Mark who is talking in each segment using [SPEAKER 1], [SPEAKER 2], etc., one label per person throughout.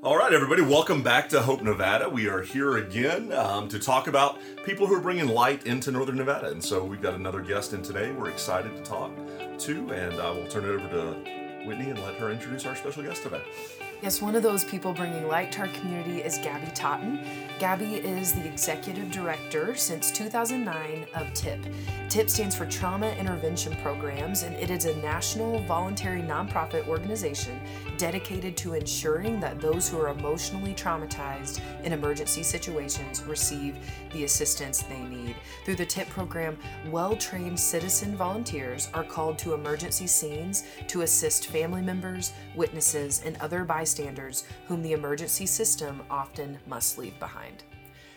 [SPEAKER 1] All right, everybody, welcome back to Hope Nevada. We are here again um, to talk about people who are bringing light into Northern Nevada. And so we've got another guest in today we're excited to talk to, and I will turn it over to Whitney and let her introduce our special guest today.
[SPEAKER 2] Yes, one of those people bringing light to our community is Gabby Totton. Gabby is the executive director since 2009 of TIP. TIP stands for Trauma Intervention Programs, and it is a national voluntary nonprofit organization dedicated to ensuring that those who are emotionally traumatized in emergency situations receive the assistance they need. Through the TIP program, well trained citizen volunteers are called to emergency scenes to assist family members, witnesses, and other bystanders whom the emergency system often must leave behind.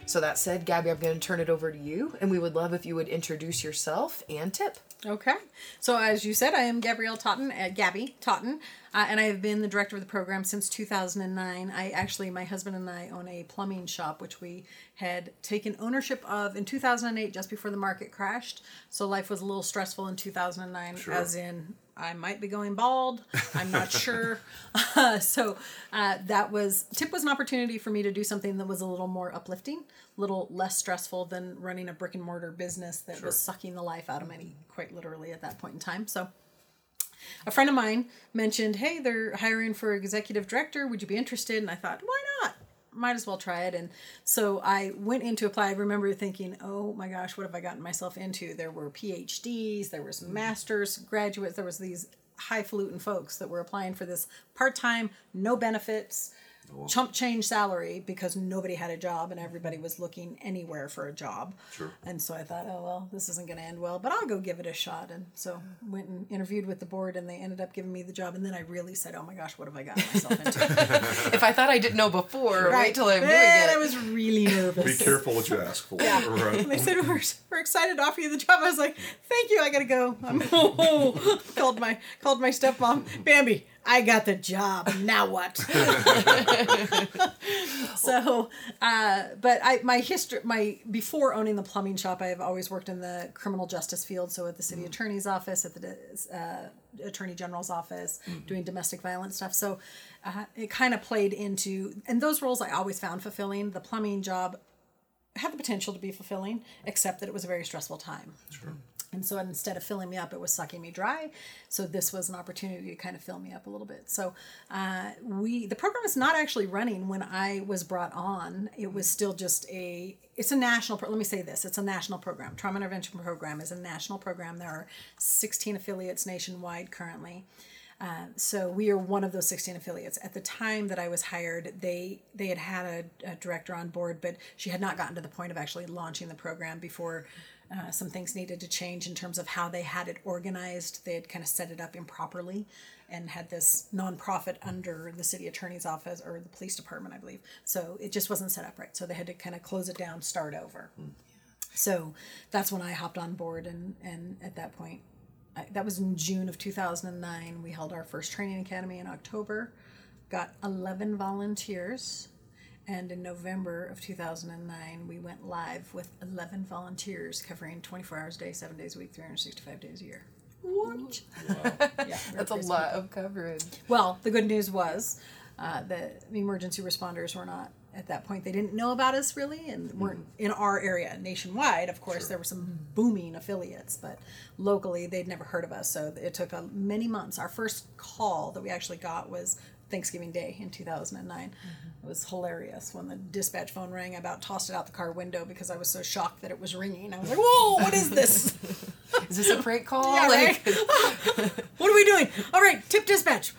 [SPEAKER 2] So, that said, Gabby, I'm going to turn it over to you, and we would love if you would introduce yourself and tip.
[SPEAKER 3] Okay. So, as you said, I am Gabrielle Totton, uh, Gabby Totton, uh, and I have been the director of the program since 2009. I actually, my husband and I own a plumbing shop, which we had taken ownership of in 2008, just before the market crashed. So, life was a little stressful in 2009,
[SPEAKER 1] Sure.
[SPEAKER 3] as in I might be going bald. I'm not sure. Uh, so uh, that was tip was an opportunity for me to do something that was a little more uplifting, a little less stressful than running a brick and mortar business that was sucking the life out of me, quite literally at that point in time. So a friend of mine mentioned, "Hey, they're hiring for executive director. Would you be interested?" And I thought, "Why not? Might as well try it." And so I went in to apply. I remember thinking, "Oh my gosh, what have I gotten myself into?" There were PhDs, there was mm-hmm. masters, graduates, there was these highfalutin folks that were applying for this part-time, no benefits, chump change salary because nobody had a job and everybody mm-hmm. was looking anywhere for a job.
[SPEAKER 1] Sure.
[SPEAKER 3] And so I thought, oh well, this isn't going to end well, but I'll go give it a shot. And so went and interviewed with the board, and they ended up giving me the job. And then I really said, oh my gosh, what have I gotten myself into?
[SPEAKER 2] If I thought I didn't know before, wait till I'm doing
[SPEAKER 3] and I was really nervous.
[SPEAKER 1] Be careful what you ask for.
[SPEAKER 3] Yeah.
[SPEAKER 1] Right.
[SPEAKER 3] They said we're, we're excited to offer you the job. I was like, thank you. I gotta go. I'm called my called my stepmom, Bambi. I got the job. Now what? so, uh, but I my history my before owning the plumbing shop, I've always worked in the criminal justice field. So at the city attorney's office, at the uh, attorney general's office, doing domestic violence stuff. So uh, it kind of played into and those roles I always found fulfilling. The plumbing job had the potential to be fulfilling, except that it was a very stressful time.
[SPEAKER 1] Sure.
[SPEAKER 3] And so instead of filling me up, it was sucking me dry. So this was an opportunity to kind of fill me up a little bit. So uh, we the program is not actually running when I was brought on. It was still just a it's a national. Let me say this: it's a national program. Trauma intervention program is a national program. There are 16 affiliates nationwide currently. Uh, so we are one of those 16 affiliates. At the time that I was hired, they they had had a, a director on board, but she had not gotten to the point of actually launching the program before uh, some things needed to change in terms of how they had it organized. They had kind of set it up improperly and had this nonprofit under the city attorney's office or the police department, I believe. So it just wasn't set up right. So they had to kind of close it down, start over. So that's when I hopped on board, and and at that point, I, that was in June of two thousand and nine. We held our first training academy in October, got eleven volunteers, and in November of two thousand and nine, we went live with eleven volunteers covering twenty four hours a day, seven days a week, three hundred sixty five days a year. What? Yeah,
[SPEAKER 2] That's a
[SPEAKER 3] crazy.
[SPEAKER 2] lot of coverage.
[SPEAKER 3] Well, the good news was uh, that the emergency responders were not at that point. They didn't know about us really, and weren't in our area nationwide. Of course, there were some booming affiliates, but locally they'd never heard of us. So it took uh, many months. Our first call that we actually got was Thanksgiving Day in 2009. Mm-hmm. It was hilarious when the dispatch phone rang. I about tossed it out the car window because I was so shocked that it was ringing. I was like, "Whoa, what is this?"
[SPEAKER 2] Is this a prank call?
[SPEAKER 3] Yeah,
[SPEAKER 2] like,
[SPEAKER 3] right? what are we doing? All right, tip dispatch.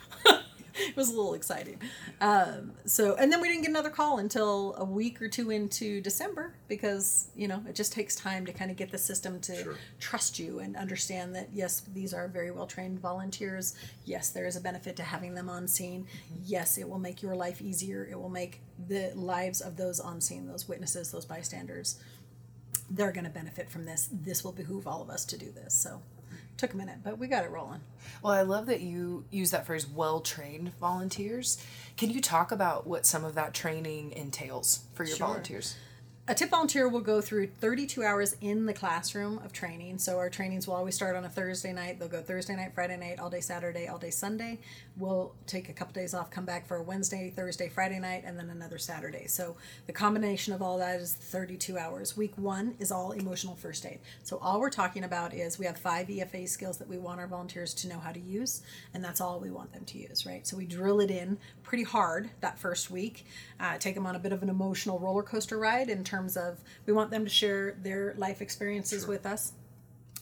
[SPEAKER 3] it was a little exciting. Um, so, and then we didn't get another call until a week or two into December because, you know, it just takes time to kind of get the system to
[SPEAKER 1] Sure.
[SPEAKER 3] trust you and understand that, yes, these are very well trained volunteers. Yes, there is a benefit to having them on scene. Yes, it will make your life easier. It will make the lives of those on scene, those witnesses, those bystanders, they're going to benefit from this. This will behoove all of us to do this. So, took a minute, but we got it rolling.
[SPEAKER 2] Well, I love that you use that phrase well trained volunteers. Can you talk about what some of that training entails for your
[SPEAKER 3] Sure.
[SPEAKER 2] volunteers?
[SPEAKER 3] A tip volunteer will go through 32 hours in the classroom of training. So our trainings will always start on a Thursday night. They'll go Thursday night, Friday night, all day Saturday, all day Sunday. We'll take a couple days off, come back for a Wednesday, Thursday, Friday night, and then another Saturday. So the combination of all that is 32 hours. Week one is all emotional first aid. So all we're talking about is we have five EFA skills that we want our volunteers to know how to use, and that's all we want them to use, right? So we drill it in pretty hard that first week, uh, take them on a bit of an emotional roller coaster ride in terms of we want them to share their life experiences sure. with us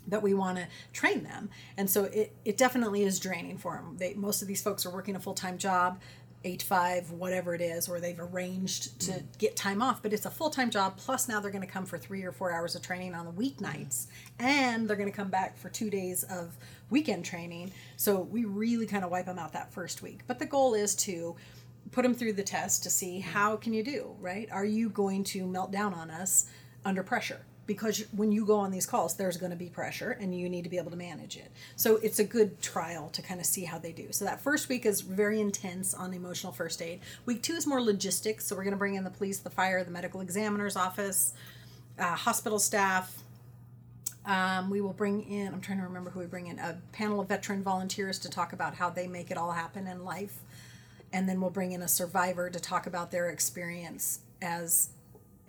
[SPEAKER 3] that we want to train them. And so it, it definitely is draining for them they most of these folks are working a full-time job eight five whatever it is or they've arranged to mm. get time off but it's a full-time job plus now they're going to come for three or four hours of training on the weeknights and they're going to come back for two days of weekend training. So we really kind of wipe them out that first week. But the goal is to put them through the test to see how can you do right? Are you going to melt down on us under pressure because when you go on these calls there's going to be pressure and you need to be able to manage it. So it's a good trial to kind of see how they do. So that first week is very intense on emotional first aid. Week two is more logistics so we're going to bring in the police the fire the medical examiner's office uh, hospital staff. Um, we will bring in i'm trying to remember who we bring in a panel of veteran volunteers to talk about how they make it all happen in life. And then we'll bring in a survivor to talk about their experience as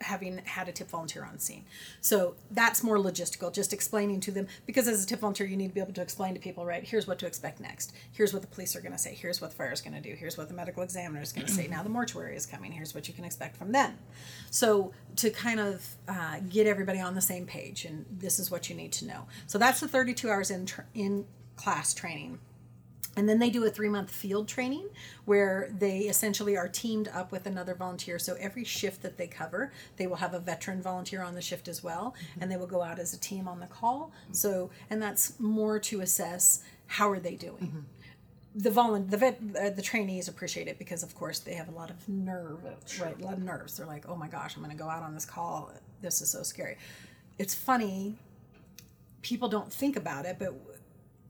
[SPEAKER 3] having had a tip volunteer on scene. So that's more logistical, just explaining to them because as a tip volunteer, you need to be able to explain to people, right? Here's what to expect next. Here's what the police are going to say. Here's what the fire is going to do. Here's what the medical examiner is going to say. Now the mortuary is coming. Here's what you can expect from them. So to kind of uh, get everybody on the same page, and this is what you need to know. So that's the 32 hours in tr- in class training and then they do a three month field training where they essentially are teamed up with another volunteer. So every shift that they cover, they will have a veteran volunteer on the shift as well, mm-hmm. and they will go out as a team on the call. So, and that's more to assess how are they doing. Mm-hmm the volun the vet uh, the trainees appreciate it because of course they have a lot of nerve sure. right a lot of nerves they're like oh my gosh i'm going to go out on this call this is so scary it's funny people don't think about it but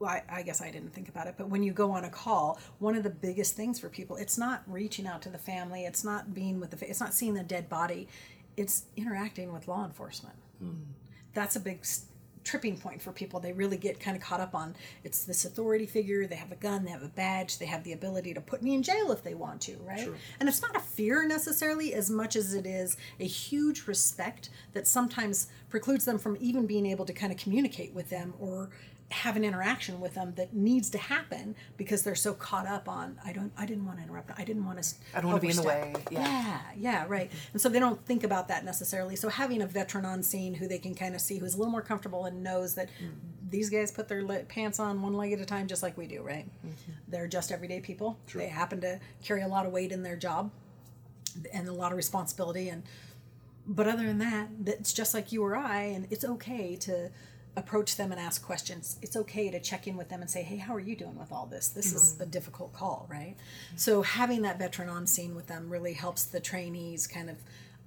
[SPEAKER 3] well, I, I, guess I didn't think about it, but when you go on a call, one of the biggest things for people, it's not reaching out to the family, it's not being with the, it's not seeing the dead body, it's interacting with law enforcement. Mm. That's a big tripping point for people. They really get kind of caught up on it's this authority figure, they have a gun, they have a badge, they have the ability to put me in jail if they want to, right? Sure. And it's not a fear necessarily as much as it is a huge respect that sometimes precludes them from even being able to kind of communicate with them or have an interaction with them that needs to happen because they're so caught up on I don't I didn't want to interrupt I didn't want to
[SPEAKER 2] I don't want to be in the way
[SPEAKER 3] yeah. yeah yeah right and so they don't think about that necessarily so having a veteran on scene who they can kind of see who's a little more comfortable and knows that mm. these guys put their pants on one leg at a time just like we do right mm-hmm. they're just everyday people True. they happen to carry a lot of weight in their job and a lot of responsibility and but other than that it's just like you or I and it's okay to approach them and ask questions. It's okay to check in with them and say, "Hey, how are you doing with all this? This mm-hmm. is a difficult call, right?" Mm-hmm. So having that veteran on scene with them really helps the trainees kind of,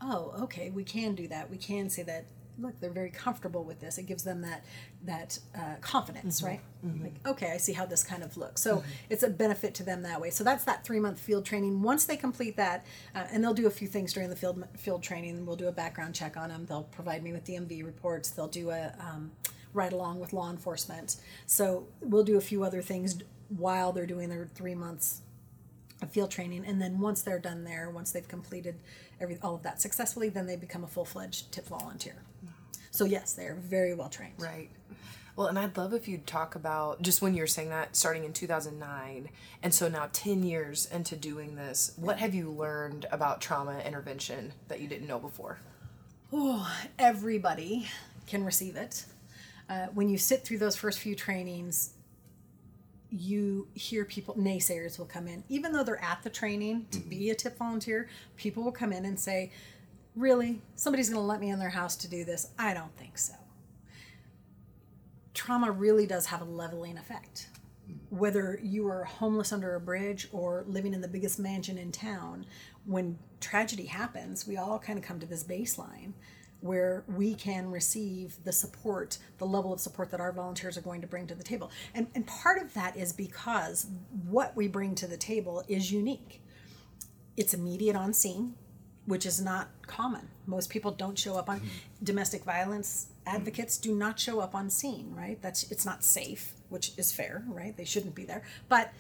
[SPEAKER 3] "Oh, okay, we can do that. We can say that look they're very comfortable with this it gives them that that uh, confidence mm-hmm. right mm-hmm. like okay i see how this kind of looks so mm-hmm. it's a benefit to them that way so that's that three month field training once they complete that uh, and they'll do a few things during the field field training we'll do a background check on them they'll provide me with dmv reports they'll do a um, right along with law enforcement. So we'll do a few other things while they're doing their three months of field training, and then once they're done there, once they've completed every all of that successfully, then they become a full fledged tip volunteer. So yes, they are very well trained.
[SPEAKER 2] Right. Well, and I'd love if you'd talk about just when you're saying that starting in 2009, and so now 10 years into doing this, what have you learned about trauma intervention that you didn't know before?
[SPEAKER 3] Oh, everybody can receive it uh, when you sit through those first few trainings, you hear people naysayers will come in. Even though they're at the training to mm-hmm. be a tip volunteer people will come in and say really? Somebody's going to let me in their house to do this? I don't think so. Trauma really does have a leveling effect. Mm-hmm. whether you are homeless under a bridge or living in the biggest mansion in town when tragedy happens we all kind of come to this baseline where we can receive the support, the level of support that our volunteers are going to bring to the table. And, and part of that is because what we bring to the table is unique. It's immediate on scene. which is not common. Most people don't show up on mm-hmm. domestic violence mm-hmm. advocates do not show up on scene, right? That's it's not safe, which is fair, right? They shouldn't be there. But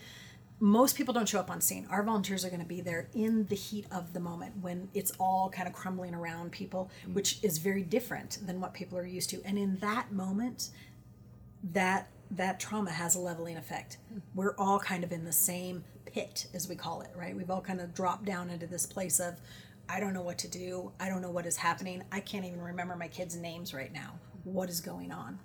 [SPEAKER 3] most people don't show up on scene. Our volunteers are going to be there in the heat of the moment when it's all kind of crumbling around people, mm. which is very different than what people are used to. And in that moment, that that trauma has a leveling effect. Hmm. We're all kind of in the same pit, as we call it, right? We've all kind of dropped down into this place of, I don't know what to do. I don't know what is happening. I can't even remember my kids' names right now. What is going on?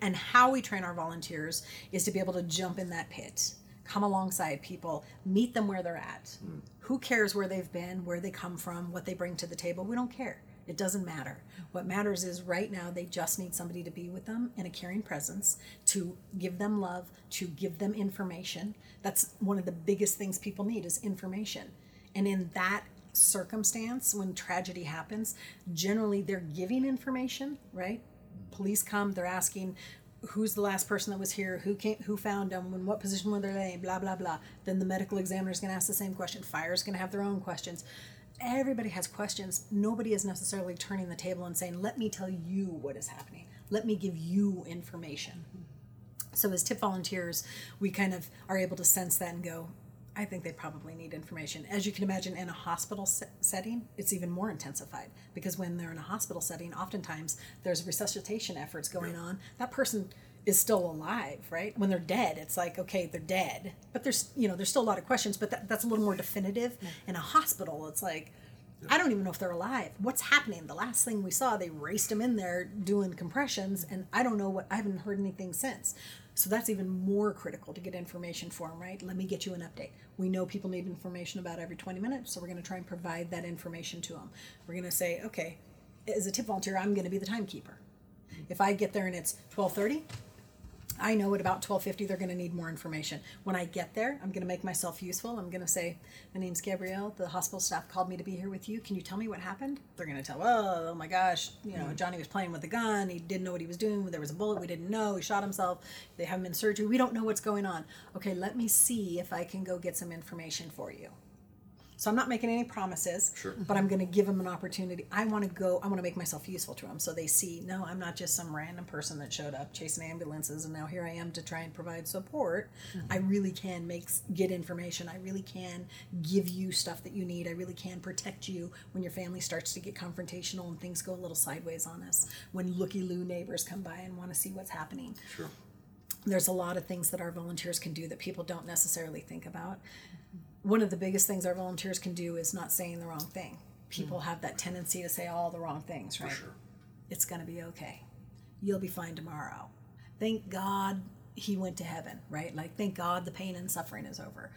[SPEAKER 3] And how we train our volunteers is to be able to jump in that pit, come alongside people, meet them where they're at. Hmm. Who cares where they've been, where they come from, what they bring to the table? We don't care. It doesn't matter. What matters is right now they just need somebody to be with them in a caring presence, to give them love, to give them information. That's one of the biggest things people need is information. And in that circumstance, when tragedy happens, generally they're giving information, right? Hmm. Police come, they're asking who's the last person that was here, who came, who found them, in what position were they, blah blah blah. Then the medical examiner is going to ask the same question. Fire's going to have their own questions. Everybody has questions. Nobody is necessarily turning the table and saying, "Let me tell you what is happening. Let me give you information." So as tip volunteers, we kind of are able to sense that and go, I think they probably need information. As you can imagine, in a hospital se- setting, it's even more intensified because when they're in a hospital setting, oftentimes there's resuscitation efforts going on. That person is still alive, right? When they're dead, it's like okay, they're dead, but there's you know there's still a lot of questions, but that, that's a little more definitive. In a hospital, it's like. I don't even know if they're alive. What's happening? The last thing we saw, they raced them in there doing compressions, and I don't know what. I haven't heard anything since. So that's even more critical to get information for them, right? Let me get you an update. We know people need information about every 20 minutes, so we're going to try and provide that information to them. We're going to say, okay, as a tip volunteer, I'm going to be the timekeeper. If I get there and it's 12:30, I know at about 12:50 they're going to need more information. When I get there, I'm going to make myself useful. I'm going to say, "My name's Gabrielle. The hospital staff called me to be here with you. Can you tell me what happened?" They're going to tell, "Oh, oh my gosh, you know, mm. Johnny was playing with a gun. He didn't know what he was doing. There was a bullet we didn't know. He shot himself. They have him in surgery. We don't know what's going on. Okay, let me see if I can go get some information for you." So I'm not making any promises,
[SPEAKER 1] Sure.
[SPEAKER 3] but I'm going to give them an opportunity. I want to go. I want to make myself useful to them, so they see. No, I'm not just some random person that showed up chasing ambulances, and now here I am to try and provide support. I mm-hmm. really can make get information. I really can give you stuff that you need. I really can protect you when your family starts to get confrontational and things go a little sideways on us. When looky loo neighbors come by and want to see what's happening
[SPEAKER 1] Sure.
[SPEAKER 3] there's a lot of things that our volunteers can do that people don't necessarily think about. One of the biggest things our volunteers can do is not saying the wrong thing. People mm. have that tendency to say all the wrong things, right?
[SPEAKER 1] sure.
[SPEAKER 3] It's going to be okay. You'll be fine tomorrow. Thank God he went to heaven, right? Like, thank God the pain and suffering is over.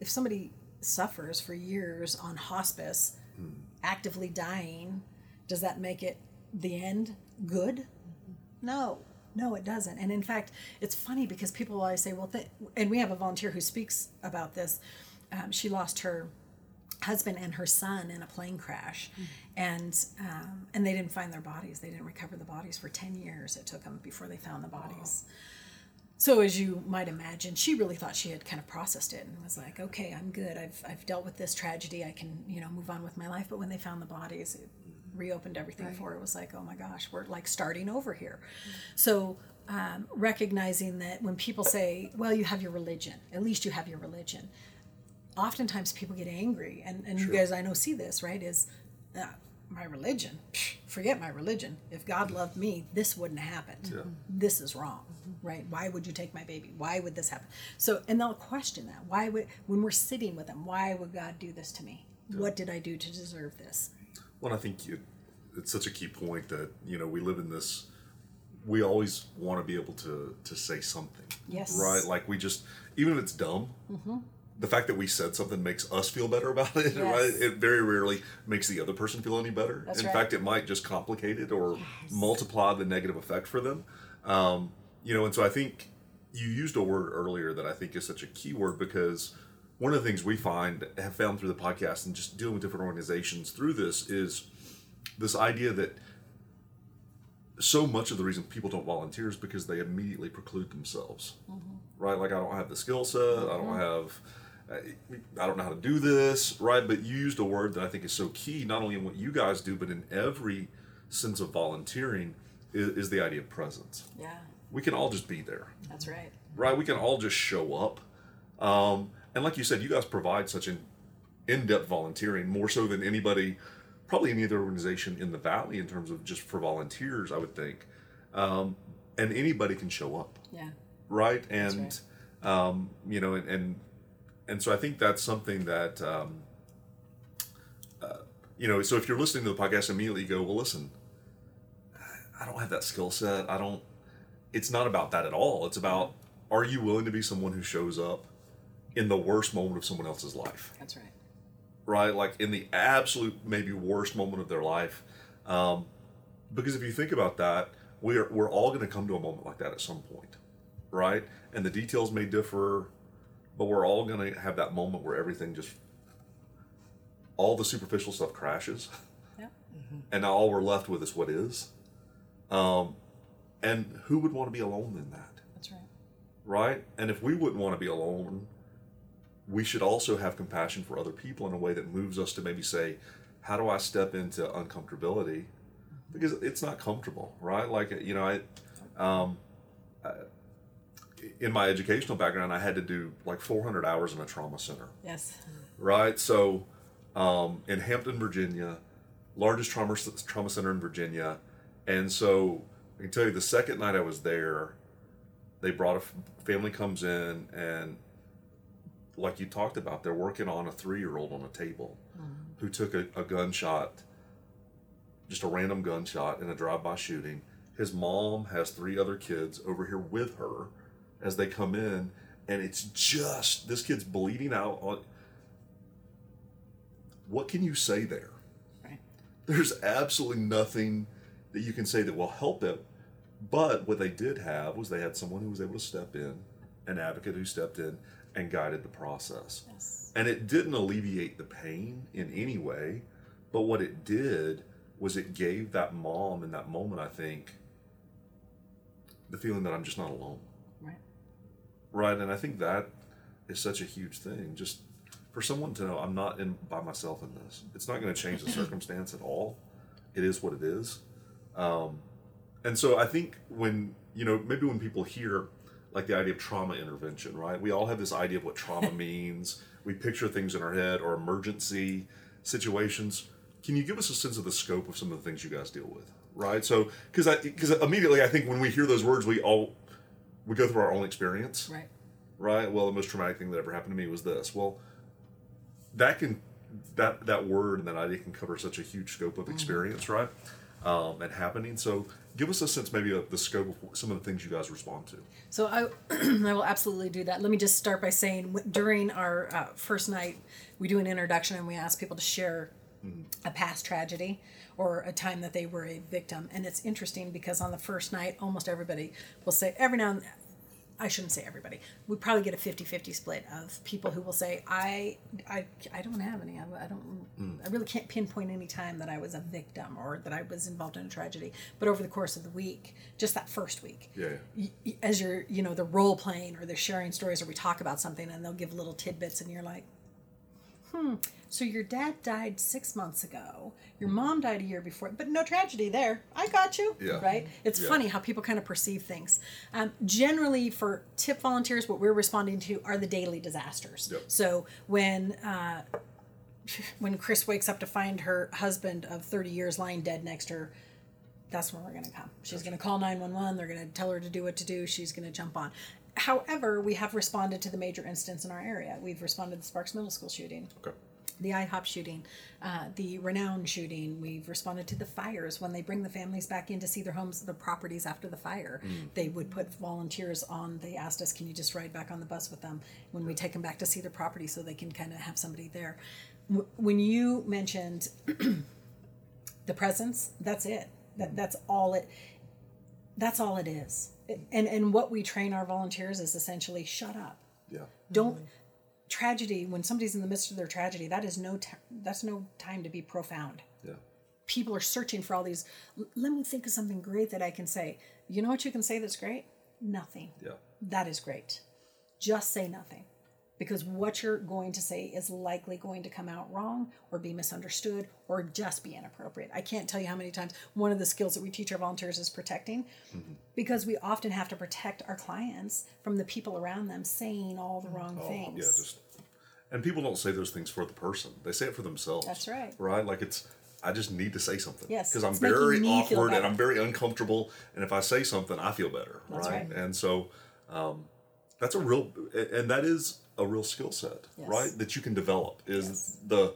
[SPEAKER 3] If somebody suffers for years on hospice, mm. actively dying, does that make it the end good? Mm-hmm. No, no, it doesn't. And in fact, it's funny because people always say, well, th-, and we have a volunteer who speaks about this. Um, she lost her husband and her son in a plane crash, and um, and they didn't find their bodies. They didn't recover the bodies for ten years. It took them before they found the bodies. So as you might imagine, she really thought she had kind of processed it and was like, "Okay, I'm good. I've I've dealt with this tragedy. I can you know move on with my life." But when they found the bodies, it reopened everything for. It was like, "Oh my gosh, we're like starting over here." So um, recognizing that when people say, "Well, you have your religion. At least you have your religion," oftentimes people get angry, and and you guys I know see this right is. Uh, my religion, Psh, forget my religion. If God loved me, this wouldn't have happened.
[SPEAKER 1] Yeah.
[SPEAKER 3] This is wrong, right? Why would you take my baby? Why would this happen? So, and they'll question that. Why would, when we're sitting with them, why would God do this to me? What did I do to deserve this?
[SPEAKER 1] Well, I think it, it's such a key point that you know we live in this. We always want to be able to to say something,
[SPEAKER 3] Yes.
[SPEAKER 1] right? Like we just, even if it's dumb, the fact that we said something makes us feel better about it,
[SPEAKER 3] Yes.
[SPEAKER 1] right? It very rarely makes the other person feel any better.
[SPEAKER 3] That's
[SPEAKER 1] in
[SPEAKER 3] right.
[SPEAKER 1] fact, it might just complicate it or multiply the negative effect for them. Um, you know, and so I think you used a word earlier that I think is such a key word because one of the things we find have found through the podcast and just dealing with different organizations through this is this idea that so much of the reason people don't volunteer is because they immediately preclude themselves right like i don't have the skill set i don't have I don't know how to do this, right? But you used a word that I think is so key, not only in what you guys do, but in every sense of volunteering, is, is the idea of presence.
[SPEAKER 3] Yeah,
[SPEAKER 1] We can all just be there,
[SPEAKER 3] that's right.
[SPEAKER 1] right? We can all just show up. Um, and like you said, you guys provide such an in-depth volunteering, more so than anybody, probably any other organization in the valley in terms of just for volunteers, I would think. Um, and anybody can show up.
[SPEAKER 3] Yeah,
[SPEAKER 1] right? And um, you know and, and and so i think that's something that um, uh, you know so if you're listening to the podcast immediately you go well listen i don't have that skill set. I don't it's not about that at all. It's about are you willing to be someone who shows up in the worst moment of someone else's life
[SPEAKER 3] that's right.
[SPEAKER 1] right? Like in the absolute maybe worst moment of their life. Um, because if you think about that, we're we're all going to come to a moment like that at some point, right? And the details may differ, but we're all going to have that moment where everything just all the superficial stuff crashes,
[SPEAKER 3] Yeah,
[SPEAKER 1] and now all we're left with is what is. Um, and who would want to be alone in that?
[SPEAKER 3] that's right.
[SPEAKER 1] right? And if we wouldn't want to be alone, we should also have compassion for other people in a way that moves us to maybe say, how do I step into uncomfortability? Because it's not comfortable, right? Like, you know, I, um, I, in my educational background, I had to do like 400 hours in a trauma center,
[SPEAKER 3] Yes,
[SPEAKER 1] right? So, um, in Hampton, Virginia, largest trauma trauma center in Virginia, and so I can tell you the second night I was there, they brought a family comes in and like you talked about, they're working on a three year old on a table mm-hmm. who took a, a gunshot, just a random gunshot in a drive by shooting. His mom has three other kids over here with her as they come in, and it's just this kid's bleeding out on. What can you say there?
[SPEAKER 3] right.
[SPEAKER 1] there's absolutely nothing that you can say that will help them. But what they did have was they had someone who was able to step in, an advocate who stepped in and guided the process.
[SPEAKER 3] Yes,
[SPEAKER 1] And it didn't alleviate the pain in any way, but what it did was it gave that mom in that moment, I think, the feeling that I'm just not alone.
[SPEAKER 3] right.
[SPEAKER 1] Right. And I think that is such a huge thing. Just for someone to know I'm not in by myself in this. It's not going to change the circumstance at all. It is what it is. Um, and so I think when, you know, maybe when people hear like the idea of trauma intervention, right? We all have this idea of what trauma means. We picture things in our head or emergency situations. Can you give us a sense of the scope of some of the things you guys deal with? Right? So, because I, because immediately I think when we hear those words, we all, we go through our own experience
[SPEAKER 3] Right.
[SPEAKER 1] right? Well, the most traumatic thing that ever happened to me was this. Well, that can that that word and that idea can cover such a huge scope of mm. experience, right? Um, and happening. So, give us a sense maybe of the scope of some of the things you guys respond to.
[SPEAKER 3] So I, I will absolutely do that. Let me just start by saying during our uh, first night, we do an introduction and we ask people to share a past tragedy or a time that they were a victim. And it's interesting because on the first night, almost everybody will say, every now and I shouldn't say everybody. We probably get a 50-50 split of people who will say, I, I, I don't have any. I, I don't. Hmm. I really can't pinpoint any time that I was a victim or that I was involved in a tragedy. But over the course of the week, just that first week,
[SPEAKER 1] Yeah.
[SPEAKER 3] as you're you know the role playing or they're sharing stories or we talk about something and they'll give little tidbits and you're like hmm so your dad died six months ago your mom died a year before but no tragedy there i got you
[SPEAKER 1] Yeah.
[SPEAKER 3] right it's
[SPEAKER 1] Yeah.
[SPEAKER 3] funny how people kind of perceive things um, generally for tip volunteers what we're responding to are the daily disasters
[SPEAKER 1] Yep.
[SPEAKER 3] so when uh, when chris wakes up to find her husband of 30 years lying dead next to her that's when we're going to come. She's going to call 911. They're going to tell her to do what to do. She's going to jump on. However, we have responded to the major incidents in our area. We've responded to the Sparks Middle School shooting,
[SPEAKER 1] Okay.
[SPEAKER 3] the IHOP shooting, uh, the Renown shooting. We've responded to the fires when they bring the families back in to see their homes, their properties after the fire. They would put volunteers on. They asked us, "Can you just ride back on the bus with them when we take them back to see their property, so they can kind of have somebody there?" W- When you mentioned the presence, that's it. That that's all it. That's all it is. And and what we train our volunteers is essentially shut up
[SPEAKER 1] Yeah.
[SPEAKER 3] don't tragedy when somebody's in the midst of their tragedy that is no t- that's no time to be profound
[SPEAKER 1] Yeah.
[SPEAKER 3] people are searching for all these let me think of something great that i can say you know what you can say that's great nothing
[SPEAKER 1] Yeah.
[SPEAKER 3] that is great just say nothing because what you're going to say is likely going to come out wrong or be misunderstood or just be inappropriate. I can't tell you how many times one of the skills that we teach our volunteers is protecting because we often have to protect our clients from the people around them saying all the wrong things.
[SPEAKER 1] Oh, Yeah, just and people don't say those things for the person; they say it for themselves.
[SPEAKER 3] That's right.
[SPEAKER 1] Right? Like it's. I just need to say something.
[SPEAKER 3] Yes,
[SPEAKER 1] Because I'm very awkward and. I'm very uncomfortable, and if I say something, I feel better.
[SPEAKER 3] That's
[SPEAKER 1] right?
[SPEAKER 3] right.
[SPEAKER 1] And so, um, that's a real, and that is a real skill set,
[SPEAKER 3] Yes.
[SPEAKER 1] right? That you can develop. Is
[SPEAKER 3] Yes.
[SPEAKER 1] the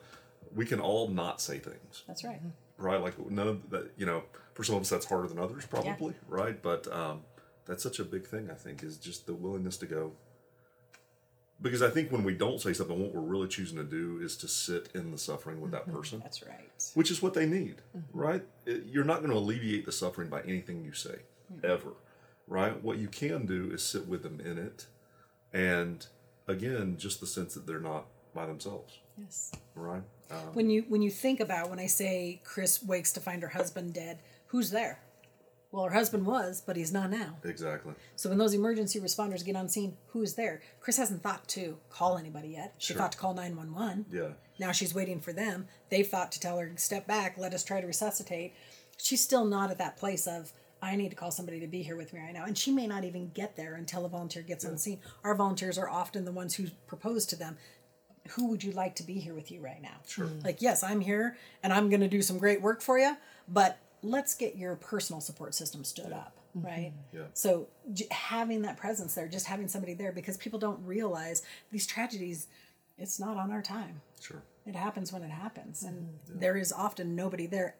[SPEAKER 1] we can all not say things
[SPEAKER 3] That's right.
[SPEAKER 1] right? Like none of that, you know, for some of us that's harder than others, probably, right? But um, that's such a big thing, I think, is just the willingness to go. Because I think when we don't say something, what we're really choosing to do is to sit in the suffering with that mm-hmm. person,
[SPEAKER 3] That's right.
[SPEAKER 1] which is what they need, mm-hmm. right? It- you're not going to alleviate the suffering by anything you say, mm-hmm. ever, right? What you can do is sit with them in it, and again, just the sense that they're not by themselves,
[SPEAKER 3] Yes.
[SPEAKER 1] right? Um,
[SPEAKER 3] When you when you think about when I say Chris wakes to find her husband dead, who's there? Well, her husband was, but he's not now.
[SPEAKER 1] exactly.
[SPEAKER 3] So when those emergency responders get on scene, who's there? Chris hasn't thought to call anybody yet. She
[SPEAKER 1] Sure.
[SPEAKER 3] thought to call 911.
[SPEAKER 1] Yeah.
[SPEAKER 3] Now she's waiting for them. They've thought to tell her, step back, let us try to resuscitate. She's still not at that place of, I need to call somebody to be here with me right now. And she may not even get there until a volunteer gets on scene. Our volunteers are often the ones who propose to them, who would you like to be here with you right now?
[SPEAKER 1] Sure. Mm.
[SPEAKER 3] Like, yes, I'm here and I'm going to do some great work for you, but let's get your personal support system stood up, right? Mm-hmm.
[SPEAKER 1] Yeah.
[SPEAKER 3] So j- having that presence there, just having somebody there, because people don't realize these tragedies, it's not on our time.
[SPEAKER 1] Sure.
[SPEAKER 3] It happens when it happens, and mm-hmm. there is often nobody there.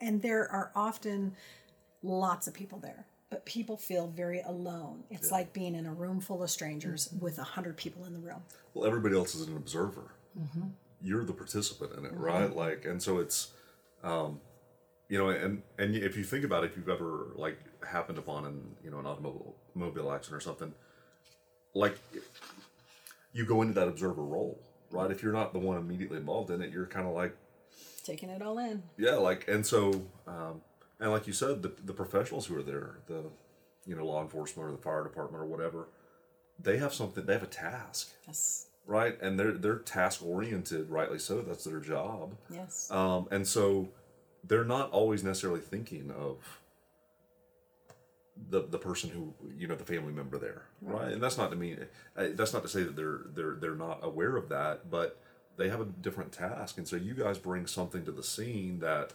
[SPEAKER 3] And there are often lots of people there, but people feel very alone. It's like being in a room full of strangers with a hundred people in the room.
[SPEAKER 1] well everybody else is an observer
[SPEAKER 3] Mm-hmm.
[SPEAKER 1] you're the participant in it right like and so it's um you know and and if you think about it if you've ever like happened upon an you know an automobile mobile accident or something like you go into that observer role right if you're not the one immediately involved in it you're kind of like
[SPEAKER 3] Taking it all in.
[SPEAKER 1] yeah like and so um and like you said the, the professionals who are there the you know law enforcement or the fire department or whatever they have something they have a task
[SPEAKER 3] Yes.
[SPEAKER 1] right? And they're they're task oriented, rightly so. That's their job.
[SPEAKER 3] Yes.
[SPEAKER 1] Um, and so they're not always necessarily thinking of the the person who you know the family member there, right? And that's not to mean uh, that's not to say that they're they're they're not aware of that, but they have a different task, and so you guys bring something to the scene that,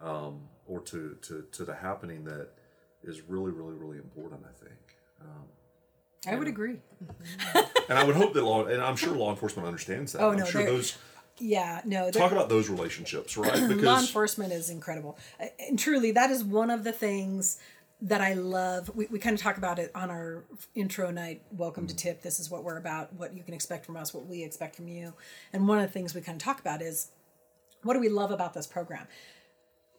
[SPEAKER 1] um, or to to to the happening that is really really really important. I think.
[SPEAKER 3] I would agree.
[SPEAKER 1] And I would hope that law, and I'm sure law enforcement understands that.
[SPEAKER 3] Oh,
[SPEAKER 1] I'm
[SPEAKER 3] no,
[SPEAKER 1] sure those
[SPEAKER 3] Yeah, no.
[SPEAKER 1] talk about those relationships, right? Because law
[SPEAKER 3] enforcement is incredible and truly that is one of the things that i love we, we kind of talk about it on our intro night welcome to tip this is what we're about what you can expect from us what we expect from you and one of the things we kind of talk about is what do we love about this program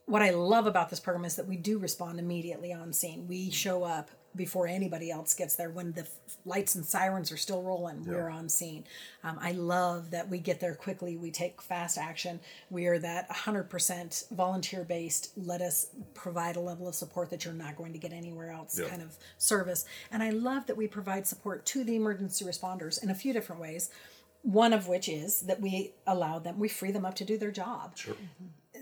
[SPEAKER 3] what I love about this program is that we do respond immediately on scene. We show up before anybody else gets there. When the f- lights and sirens are still rolling, we're on scene. Um, I love that we get there quickly. We take fast action. We are that 100% volunteer based. Let us provide a level of support that you're not going to get anywhere else
[SPEAKER 1] Yeah.
[SPEAKER 3] kind of service. And I love that we provide support to the emergency responders in a few different ways. One of which is that we allow them, we free them up to do their job
[SPEAKER 1] sure,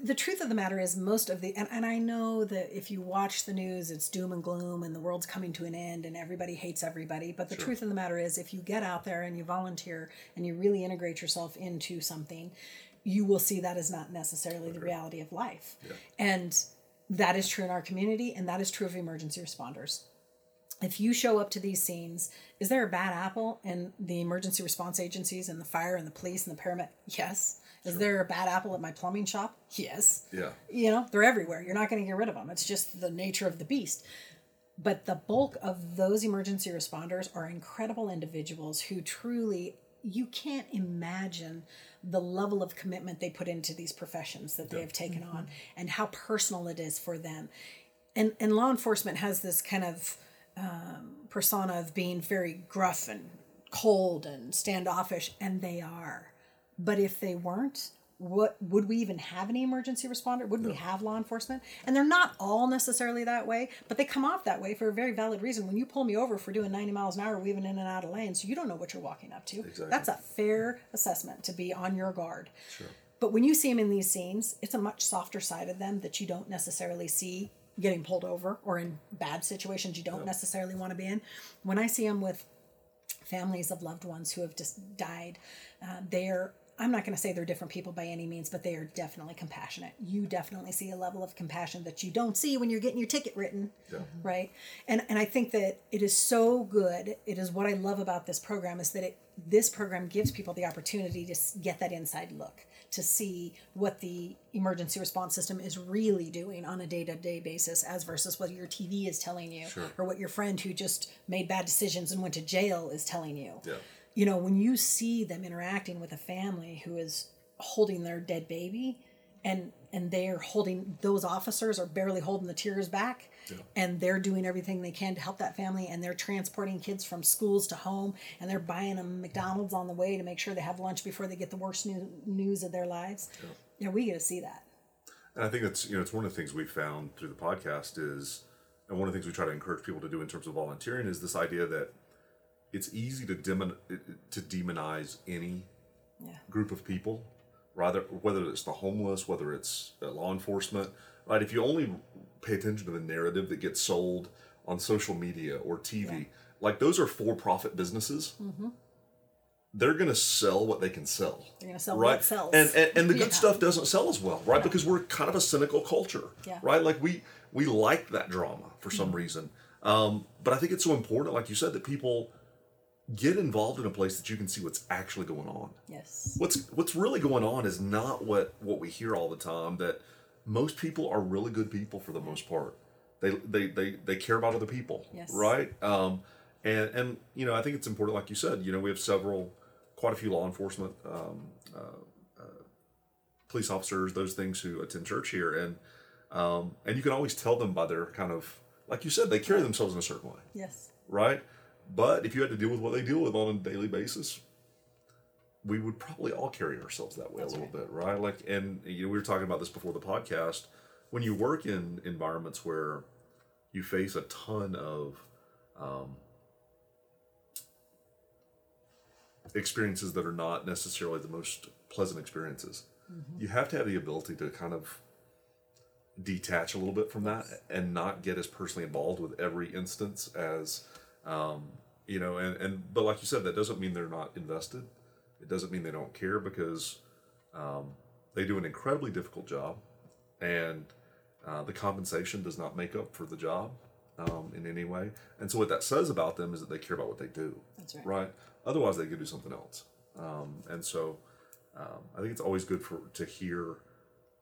[SPEAKER 3] the truth of the matter is most of the and, and i know that if you watch the news it's doom and gloom and the world's coming to an end and everybody hates everybody. But the truth of the matter is if you get out there and you volunteer and you really integrate yourself into something you will see that is not necessarily the reality of life. And that is true in our community and that is true of emergency responders. If you show up to these scenes, is there a bad apple in the emergency response agencies and the fire and the police and the paramedic? Yes. Is there a bad apple at my plumbing shop? Yes.
[SPEAKER 1] yeah,
[SPEAKER 3] You know, they're everywhere. You're not going to get rid of them. It's just the nature of the beast. But the bulk of those emergency responders are incredible individuals who truly, you can't imagine the level of commitment they put into these professions that they have taken on and how personal it is for them. And, and law enforcement has this kind of um, persona of being very gruff and cold and standoffish, and they are. But if they weren't, what would we even have any emergency responder? Would we have law enforcement? And they're not all necessarily that way, but they come off that way for a very valid reason. When you pull me over for doing 90 miles an hour, weaving in and out of lanes, you don't know what you're walking up to.
[SPEAKER 1] Exactly.
[SPEAKER 3] That's a fair assessment to be on your guard.
[SPEAKER 1] Sure.
[SPEAKER 3] But when you see them in these scenes, it's a much softer side of them that you don't necessarily see getting pulled over or in bad situations you don't necessarily want to be in. When I see them with families of loved ones who have just died, uh, they're I'm not going to say they're different people by any means, but they are definitely compassionate. You definitely see a level of compassion that you don't see when you're getting your ticket written,
[SPEAKER 1] Yeah. Mm-hmm.
[SPEAKER 3] right? And and I think that it is so good. It is what I love about this program is that it this program gives people the opportunity to get that inside look to see what the emergency response system is really doing on a day-to-day basis as versus what your TV is telling you
[SPEAKER 1] Sure.
[SPEAKER 3] or what your friend who just made bad decisions and went to jail is telling you
[SPEAKER 1] Yeah.
[SPEAKER 3] You know, when you see them interacting with a family who is holding their dead baby and and they're holding those officers are barely holding the tears back and they're doing everything they can to help that family and they're transporting kids from schools to home and they're buying them McDonald's on the way to make sure they have lunch before they get the worst new, news of their lives. Yeah, we get to see that.
[SPEAKER 1] And I think that's you know it's one of the things we found through the podcast is, and one of the things we try to encourage people to do in terms of volunteering is this idea that it's easy to demon to demonize any
[SPEAKER 3] Yeah.
[SPEAKER 1] group of people, rather whether it's the homeless, whether it's law enforcement, right? If you only pay attention to the narrative that gets sold on social media or TV, like those are for-profit businesses. They're going to sell what they can sell.
[SPEAKER 3] They're gonna sell
[SPEAKER 1] right?
[SPEAKER 3] what sells.
[SPEAKER 1] And, and and the good
[SPEAKER 3] Yeah.
[SPEAKER 1] stuff doesn't sell as well, right? Because we're kind of a cynical culture,
[SPEAKER 3] Yeah.
[SPEAKER 1] right? Like we we like that drama for some reason. Um, but I think it's so important, like you said, that people get involved in a place that you can see what's actually going on.
[SPEAKER 3] Yes.
[SPEAKER 1] What's what's really going on is not what what we hear all the time. That most people are really good people for the most part. They they they they care about other people,
[SPEAKER 3] Yes.
[SPEAKER 1] right? Um, and and you know I think it's important, like you said. You know we have several, quite a few law enforcement, um, uh, uh, police officers, those things who attend church here, and um, and you can always tell them by their kind of like you said they carry themselves in a certain way
[SPEAKER 3] Yes.
[SPEAKER 1] right? But if you had to deal with what they deal with on a daily basis, we would probably all carry ourselves that way
[SPEAKER 3] That's
[SPEAKER 1] a little
[SPEAKER 3] right.
[SPEAKER 1] bit, right? Like, and you know, we were talking about this before the podcast. When you work in environments where you face a ton of um, experiences that are not necessarily the most pleasant experiences,
[SPEAKER 3] Mm-hmm.
[SPEAKER 1] you have to have the ability to kind of detach a little bit from that and not get as personally involved with every instance as um, you know and, and but like you said that doesn't mean they're not invested. It doesn't mean they don't care because um, they do an incredibly difficult job and uh, the compensation does not make up for the job um, in any way. And so what that says about them is that they care about what they do
[SPEAKER 3] That's right.
[SPEAKER 1] right? Otherwise they could do something else. Um, and so um, i think it's always good for to hear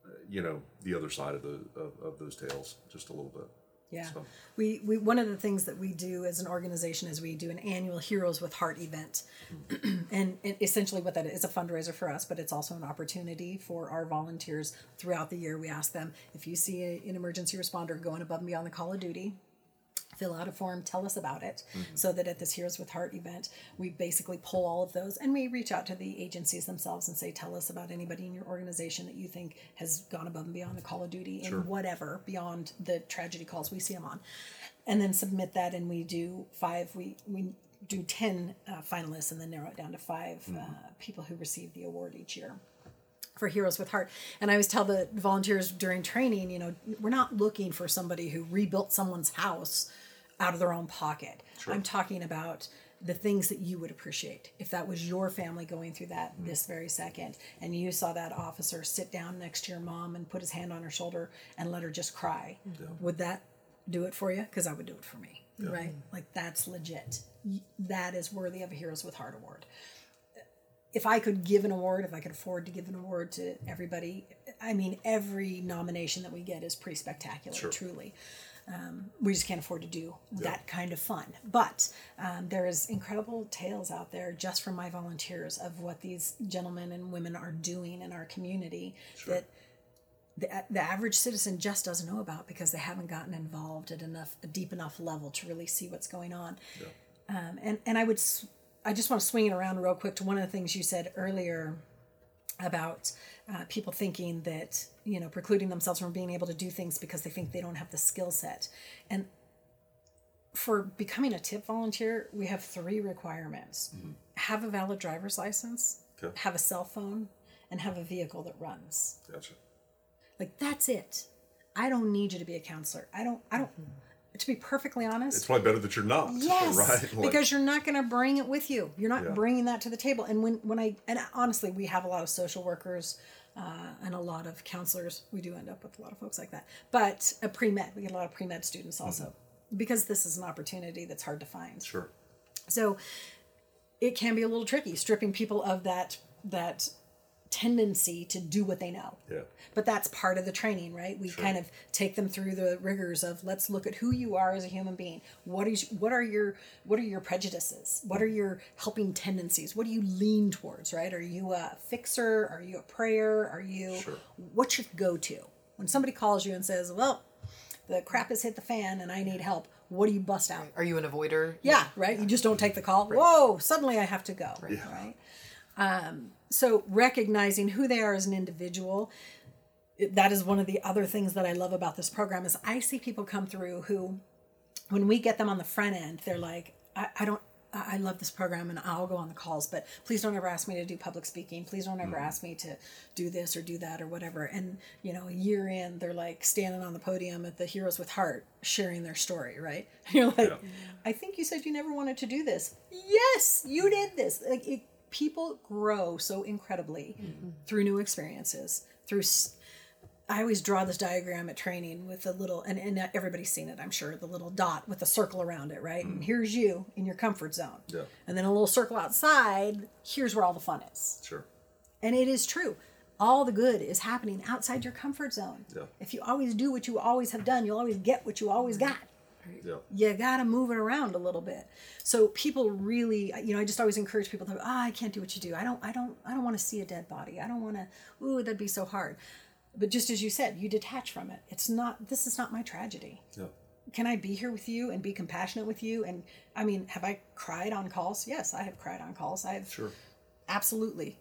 [SPEAKER 1] uh, you know the other side of the of, of those tales just a little bit
[SPEAKER 3] Yeah.
[SPEAKER 1] So-
[SPEAKER 3] We, we one of the things that we do as an organization is we do an annual Heroes with Heart event. Mm. and it, essentially what that is, a fundraiser for us, but it's also an opportunity for our volunteers throughout the year. We ask them if you see a, an emergency responder going above and beyond the call of duty, fill out a form, tell us about it, so that at this Heroes with Heart event, we basically pull all of those and we reach out to the agencies themselves and say, tell us about anybody in your organization that you think has gone above and beyond the call of duty
[SPEAKER 1] Sure.
[SPEAKER 3] and whatever beyond the tragedy calls we see them on, and then submit that and we do five. We we do ten uh, finalists and then narrow it down to 5 uh, people who receive the award each year for Heroes with Heart. And I always tell the volunteers during training, you know, we're not looking for somebody who rebuilt someone's house out of their own pocket. I'm talking about the things that you would appreciate. If that was your family going through that mm-hmm. this very second and you saw that officer sit down next to your mom and put his hand on her shoulder and let her just cry would that do it for you? Because i would do it for me. Right? Like that's legit. That is worthy of a heroes with heart award. If I could give an award, if I could afford to give an award to everybody, I mean, every nomination that we get is pretty spectacular,
[SPEAKER 1] Sure.
[SPEAKER 3] truly. Um, we just can't afford to do that kind of fun. But um, there is incredible tales out there just from my volunteers of what these gentlemen and women are doing in our community that the, the average citizen just doesn't know about because they haven't gotten involved at enough a deep enough level to really see what's going on. Um, and and I would I just want to swing it around real quick to one of the things you said earlier about uh, people thinking that you know precluding themselves from being able to do things because they think they don't have the skill set. And for becoming a tip volunteer we have three requirements. Have a valid driver's license
[SPEAKER 1] Okay.
[SPEAKER 3] have a cell phone and have a vehicle that runs.
[SPEAKER 1] Gotcha.
[SPEAKER 3] like that's it. I don't need you to be a counselor. I don't i don't to be perfectly honest
[SPEAKER 1] It's probably better that you're not.
[SPEAKER 3] Yes,
[SPEAKER 1] Right. Like-
[SPEAKER 3] because you're not going to bring it with you. You're not
[SPEAKER 1] Yeah.
[SPEAKER 3] bringing that to the table. And when when I and honestly, we have a lot of social workers uh, and a lot of counselors. We do end up with a lot of folks like that. But a pre med, we get a lot of pre med students also because this is an opportunity that's hard to find.
[SPEAKER 1] sure.
[SPEAKER 3] So it can be a little tricky stripping people of that that tendency to do what they know
[SPEAKER 1] Yeah.
[SPEAKER 3] but that's part of the training right we kind of take them through the rigors of let's look at who you are as a human being what is what are your what are your prejudices what are your helping tendencies what do you lean towards right are you a fixer are you a prayer are you
[SPEAKER 1] Sure.
[SPEAKER 3] what's your go-to when somebody calls you and says well the crap has hit the fan and i need help what do you bust out
[SPEAKER 2] Are you an avoider?
[SPEAKER 3] yeah, right. You just don't take the call. Whoa! Suddenly, I have to go. Right. Um, so recognizing who they are as an individual, that is one of the other things that I love about this program is I see people come through who, when we get them on the front end, they're like, I, I don't. I love this program and I'll go on the calls, but please don't ever ask me to do public speaking. Please don't ever ask me to do this or do that or whatever. And, you know, a year in, they're like standing on the podium at the Heroes with Heart sharing their story, right? You're like,
[SPEAKER 1] Yeah.
[SPEAKER 3] I think you said you never wanted to do this. Yes, you did this. Like it, people grow so incredibly mm-hmm. through new experiences. Through, I always draw this diagram at training with a little, and, and everybody's seen it, I'm sure, the little dot with a circle around it, right? And mm-hmm. here's you in your comfort zone.
[SPEAKER 1] Yeah.
[SPEAKER 3] And then a little circle outside. Here's where all the fun is.
[SPEAKER 1] Sure.
[SPEAKER 3] And it is true. All the good is happening outside your comfort zone.
[SPEAKER 1] Yeah.
[SPEAKER 3] If you always do what you always have done, you'll always get what you always mm-hmm. got
[SPEAKER 1] Yeah.
[SPEAKER 3] you gotta move it around a little bit. So people really you know i just always encourage people to ah i can't do what you do. I don't i don't i don't want to see a dead body. I don't want to ooh that'd be so hard. But just as you said you detach from it. It's not this is not my tragedy.
[SPEAKER 1] Yeah.
[SPEAKER 3] can i be here with you and be compassionate with you? And i mean have i cried on calls? Yes i have cried on calls. I have
[SPEAKER 1] Sure.
[SPEAKER 3] absolutely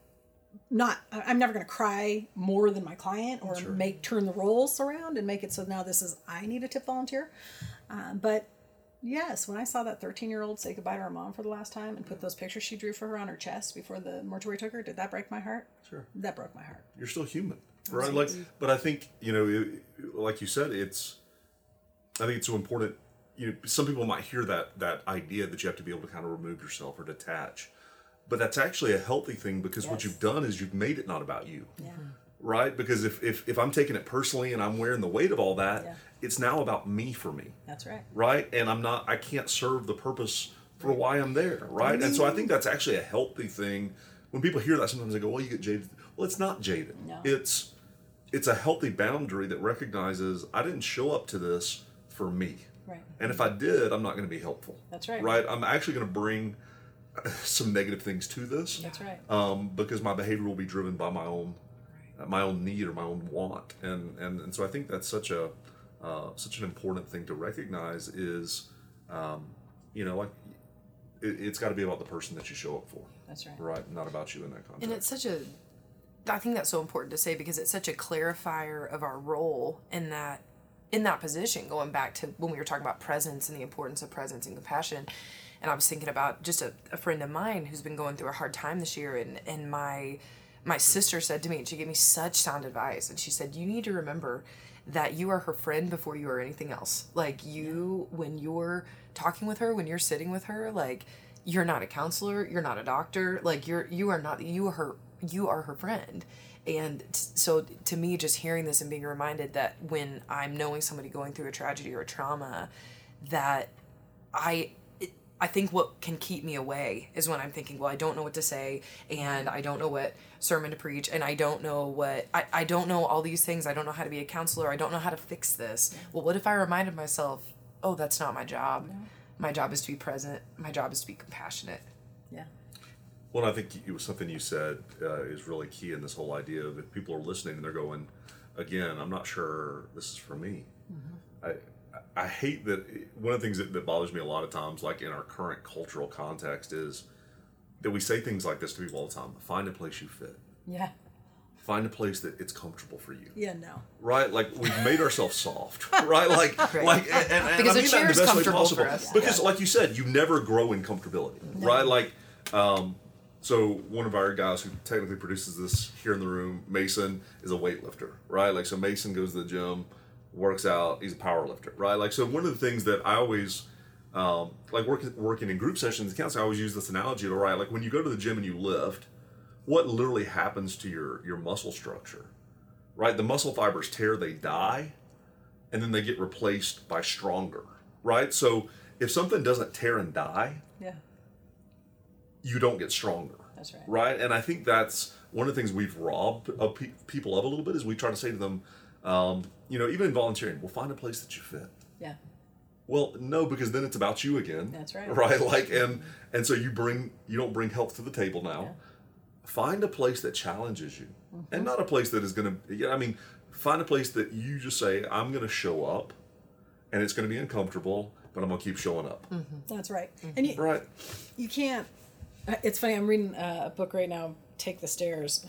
[SPEAKER 3] not i'm never going to cry more than my client or make turn the roles around and make it so now this is i need a tip volunteer uh, but yes when i saw that 13 year old say goodbye to her mom for the last time and put those pictures she drew for her on her chest before the mortuary took her did that break my heart
[SPEAKER 1] Sure.
[SPEAKER 3] that broke my heart
[SPEAKER 1] You're still human, right? Like, but I think you know, it, like you said, it's. I think it's so important. You know, some people might hear that that idea that you have to be able to kind of remove yourself or detach, but that's actually a healthy thing because what you've done is you've made it not about you.
[SPEAKER 3] yeah
[SPEAKER 1] right? Because if, if, if I'm taking it personally and I'm wearing the weight of all that,
[SPEAKER 3] Yeah.
[SPEAKER 1] it's now about me for me,
[SPEAKER 3] that's right
[SPEAKER 1] right? And I'm not, I can't serve the purpose for why I'm there, right? And so I think mm. that's actually a healthy thing. When people hear that, sometimes they go, "Well, you get jaded." Well, it's not jaded.
[SPEAKER 3] No.
[SPEAKER 1] It's it's a healthy boundary that recognizes I didn't show up to this for me,
[SPEAKER 3] right
[SPEAKER 1] and if I did, I'm not going to be helpful.
[SPEAKER 3] That's right.
[SPEAKER 1] Right? I'm actually going to bring some negative things to this.
[SPEAKER 3] That's right.
[SPEAKER 1] Um, because my behavior will be driven by my own my own need or my own want. And and, and so I think that's such a uh, such an important thing to recognize is um, you know like it, it's got to be about the person that you show up for.
[SPEAKER 3] That's right.
[SPEAKER 1] Right not about you in that context.
[SPEAKER 2] And it's such a, I think that's so important to say because it's such a clarifier of our role in that, in that position. Going back to when we were talking about presence and the importance of presence and compassion, and I was thinking about just a, a friend of mine who's been going through a hard time this year, and and my my sister said to me, and she gave me such sound advice, and she said, you need to remember that you are her friend before you are anything else. Like you, when you're talking with her, when you're sitting with her, like you're not a counselor, you're not a doctor, like you're you are not you are her you are her friend. And t- so to me, just hearing this and being reminded that when I'm knowing somebody going through a tragedy or a trauma, that I I think what can keep me away is when I'm thinking, well, I don't know what to say and I don't know what sermon to preach and I don't know what I, I don't know all these things. I don't know how to be a counselor. I don't know how to fix this. Well, what if I reminded myself, oh, that's not my job. My job is to be present. My job is to be compassionate.
[SPEAKER 3] yeah
[SPEAKER 1] well I think it was something you said uh, is really key in this whole idea of if people are listening and they're going again I'm not sure this is for me I I hate that one of the things that, that bothers me a lot of times, like in our current cultural context, is that we say things like this to people all the time. Find a place you fit.
[SPEAKER 3] yeah
[SPEAKER 1] find a place that it's comfortable for you.
[SPEAKER 3] Yeah, no.
[SPEAKER 1] Right, like we've made ourselves soft, right? Like,
[SPEAKER 2] Right.
[SPEAKER 1] like, and, and, and
[SPEAKER 2] Because
[SPEAKER 1] I
[SPEAKER 2] a
[SPEAKER 1] mean that in the best way possible. Because,
[SPEAKER 2] Yeah.
[SPEAKER 1] like you said, you never grow in comfortability, right? Like, um, so one of our guys who technically produces this here in the room, Mason, is a weightlifter, right? Like, so Mason goes to the gym, works out, he's a power lifter, right? Like, so one of the things that I always um, like working working in group sessions and counseling, I always use this analogy to right, like when you go to the gym and you lift, what literally happens to your your muscle structure, right? The muscle fibers tear, they die, and then they get replaced by stronger, right? So if something doesn't tear and die,
[SPEAKER 3] Yeah.
[SPEAKER 1] you don't get stronger.
[SPEAKER 3] That's right.
[SPEAKER 1] Right, and I think that's one of the things we've robbed of pe- people of a little bit is we try to say to them, um, you know, even in volunteering, well, find a place that you fit.
[SPEAKER 3] Yeah.
[SPEAKER 1] Well, no, because then it's about you again.
[SPEAKER 3] That's right.
[SPEAKER 1] Right, like and and so you bring you don't bring health to the table now. Find a place that challenges you,
[SPEAKER 3] Mm-hmm.
[SPEAKER 1] and not a place that is going to. Yeah, I mean, find a place that you just say, "I'm going to show up," and it's going to be uncomfortable, but I'm going to keep showing up.
[SPEAKER 3] That's right. And you,
[SPEAKER 1] Right.
[SPEAKER 3] you can't. uh, It's funny. I'm reading uh, a book right now. Take the stairs.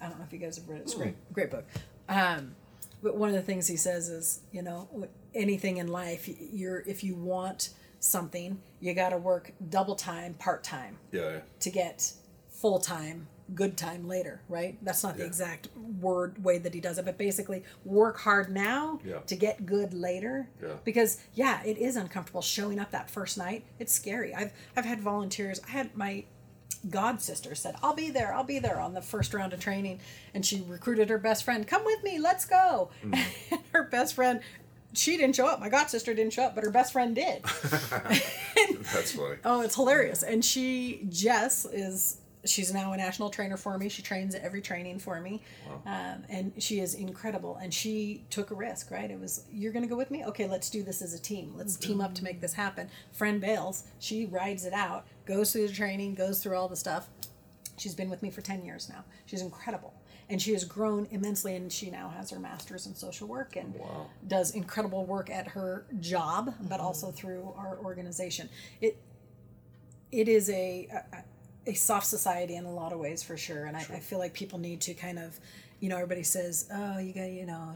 [SPEAKER 3] I don't know if you guys have read it. It's a great, great book. Um, but one of the things he says is, you know, anything in life, you're if you want something, you got to work double time, part time
[SPEAKER 1] Yeah. yeah.
[SPEAKER 3] to get full time, good time later. Right? That's not the exact word way that he does it, but basically, work hard now
[SPEAKER 1] Yeah.
[SPEAKER 3] to get good later.
[SPEAKER 1] Yeah.
[SPEAKER 3] Because yeah, it is uncomfortable showing up that first night. It's scary. I've I've had volunteers. I had my god sister said, "I'll be there. I'll be there on the first round of training," and she recruited her best friend. Come with me. Let's go.
[SPEAKER 1] Mm.
[SPEAKER 3] And her best friend. She didn't show up. My god sister didn't show up, but her best friend did.
[SPEAKER 1] That's funny.
[SPEAKER 3] Oh, it's hilarious. And she, Jess, is she's now a national trainer for me. She trains at every training for me, um, and she is incredible. And she took a risk, right? It was you're going to go with me. Okay, let's do this as a team. Let's team up to make this happen. Friend bails. She rides it out, goes through the training, goes through all the stuff. She's been with me for ten years now. She's incredible. And she has grown immensely, and she now has her master's in social work and
[SPEAKER 1] Wow.
[SPEAKER 3] does incredible work at her job, but mm-hmm. also through our organization. It it is a, a a soft society in a lot of ways for sure and I, I feel like people need to kind of you know everybody says oh you got you know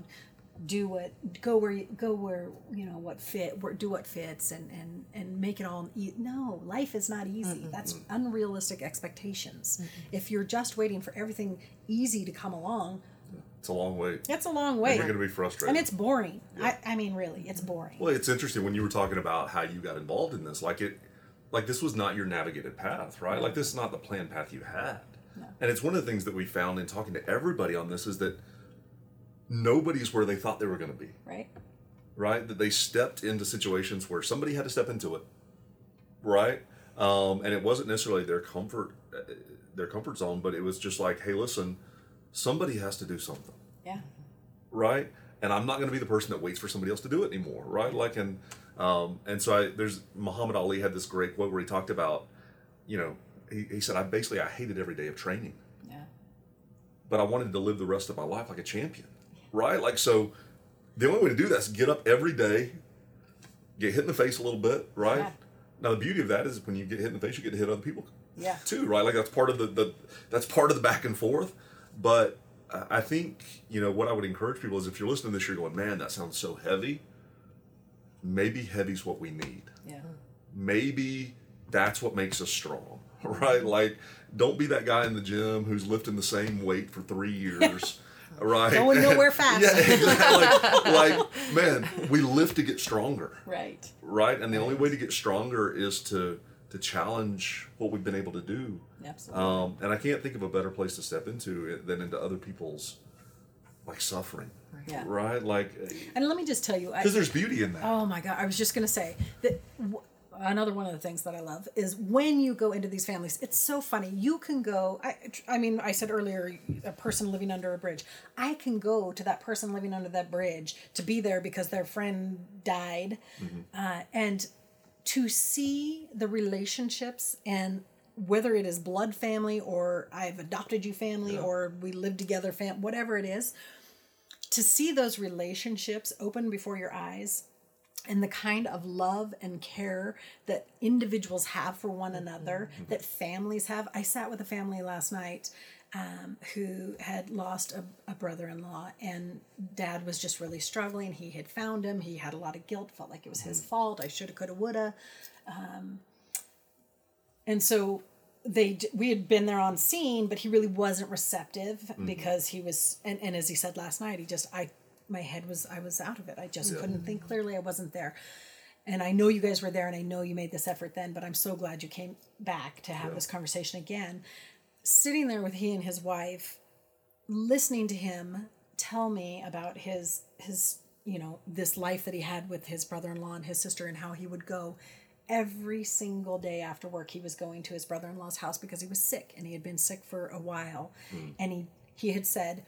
[SPEAKER 3] do what go where you go where you know what fit where, do what fits and and and make it all e- no life is not easy that's unrealistic expectations if you're just waiting for everything easy to come along
[SPEAKER 1] It's a long way.
[SPEAKER 3] that's a long way
[SPEAKER 1] You're going to be frustrated.
[SPEAKER 3] and it's boring I, I mean really it's boring
[SPEAKER 1] Well, it's interesting when you were talking about how you got involved in this. Like it, like this was not your navigated path, right? Like this is not the planned path you had. And it's one of the things that we found in talking to everybody on this is that nobody's where they thought they were going to be,
[SPEAKER 3] right.
[SPEAKER 1] Right? That they stepped into situations where somebody had to step into it, right? Um, and it wasn't necessarily their comfort, uh, their comfort zone, but it was just like, hey, listen, somebody has to do something.
[SPEAKER 3] Yeah.
[SPEAKER 1] Right? And I'm not going to be the person that waits for somebody else to do it anymore, right? Like, and um, and so I, there's Muhammad Ali had this great quote where he talked about, you know, he, he said, I basically I hated every day of training,
[SPEAKER 3] yeah.
[SPEAKER 1] But I wanted to live the rest of my life like a champion, right? Like, so the only way to do that is get up every day, get hit in the face a little bit, right?
[SPEAKER 3] Yeah.
[SPEAKER 1] Now the beauty of that is when you get hit in the face, you get to hit other people
[SPEAKER 3] yeah
[SPEAKER 1] too, right? Like that's part of the, the that's part of the back and forth. But I think you know what I would encourage people is if you're listening to this, you're going, man, that sounds so heavy. Maybe heavy's what we need.
[SPEAKER 3] yeah
[SPEAKER 1] Maybe that's what makes us strong, right? Like, don't be that guy in the gym who's lifting the same weight for three years. Right.
[SPEAKER 3] Going nowhere fast.
[SPEAKER 1] Yeah, exactly. like, man, we live to get stronger
[SPEAKER 3] right
[SPEAKER 1] right? And the only way to get stronger is to to challenge what we've been able to do.
[SPEAKER 3] absolutely
[SPEAKER 1] Um, and I can't think of a better place to step into it than into other people's like suffering,
[SPEAKER 3] Yeah.
[SPEAKER 1] right? Like,
[SPEAKER 3] And let me just tell you,
[SPEAKER 1] because there's beauty in that.
[SPEAKER 3] oh my God, I was just going to say that w- another one of the things that I love is when you go into these families, it's so funny. You can go, I, I mean, I said earlier, a person living under a bridge. I can go to that person living under that bridge to be there because their friend died. Uh, and to see the relationships and whether it is blood family or I've adopted you family or we live together fam whatever it is to see those relationships open before your eyes and the kind of love and care that individuals have for one another that families have. I sat with a family last night um, who had lost a, a brother-in-law and dad was just really struggling. He had found him. He had a lot of guilt felt like it was his fault. I shoulda coulda woulda. Um, and so they we had been there on scene but he really wasn't receptive because he was and, and as he said last night he just i my head was i was out of it. I just couldn't think clearly. I wasn't there. And i know you guys were there and i know you made this effort then but i'm so glad you came back to have this conversation again. Sitting there with he and his wife listening to him tell me about his his you know this life that he had with his brother-in-law and his sister and how he would go every single day after work. He was going to his brother-in-law's house because he was sick and he had been sick for a while. Hmm. And he he had said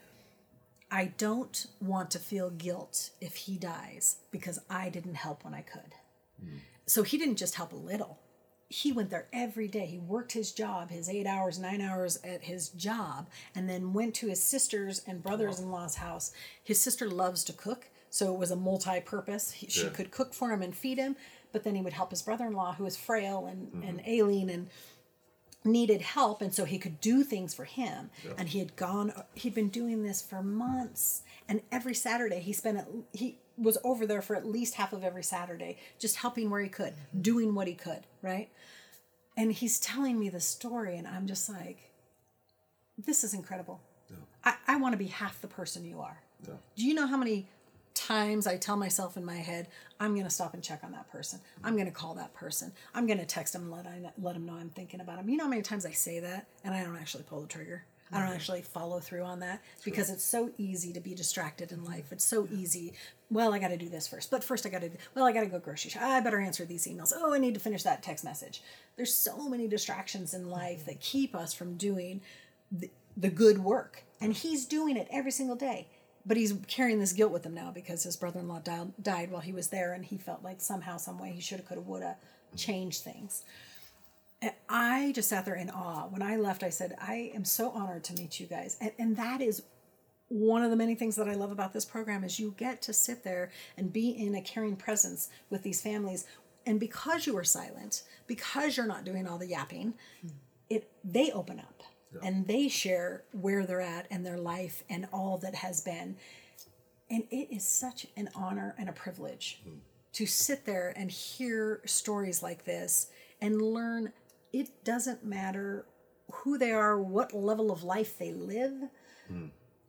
[SPEAKER 3] I don't want to feel guilt if he dies because I didn't help when I could. Hmm. So he didn't just help a little. He went there every day. He worked his job, his eight hours, nine hours at his job, and then went to his sister's and brothers in law's house. His sister loves to cook, so it was a multi purpose. She could cook for him and feed him, but then he would help his brother in law, who was frail and, mm-hmm. and ailing and needed help and so he could do things for him. And he had gone he'd been doing this for months and every saturday he spent at, he was over there for at least half of every saturday just helping where he could mm-hmm. doing what he could right? And he's telling me the story and i'm just like this is incredible. I, I want to be half the person you are.
[SPEAKER 1] Yeah.
[SPEAKER 3] do you know how many times I tell myself in my head, I'm going to stop and check on that person. I'm going to call that person. I'm going to text them, let I let them know I'm thinking about them. You know how many times I say that and I don't actually pull the trigger. I don't actually follow through on that because it's so easy to be distracted in life. It's so easy. Well, I got to do this first, but first I got to. Well, I got to go grocery shop. I better answer these emails. Oh, I need to finish that text message. There's so many distractions in life mm-hmm. that keep us from doing the, the good work, and he's doing it every single day but he's carrying this guilt with him now because his brother-in-law died, died while he was there and he felt like somehow some way he should have could have would have changed things. And i just sat there in awe. When i left i said i am so honored to meet you guys. And, and that is one of the many things that i love about this program is you get to sit there and be in a caring presence with these families. And because you are silent because you're not doing all the yapping hmm. it they open up and they share where they're at and their life and all that has been. And it is such an honor and a privilege hmm. to sit there and hear stories like this and learn it doesn't matter who they are what level of life they live hmm.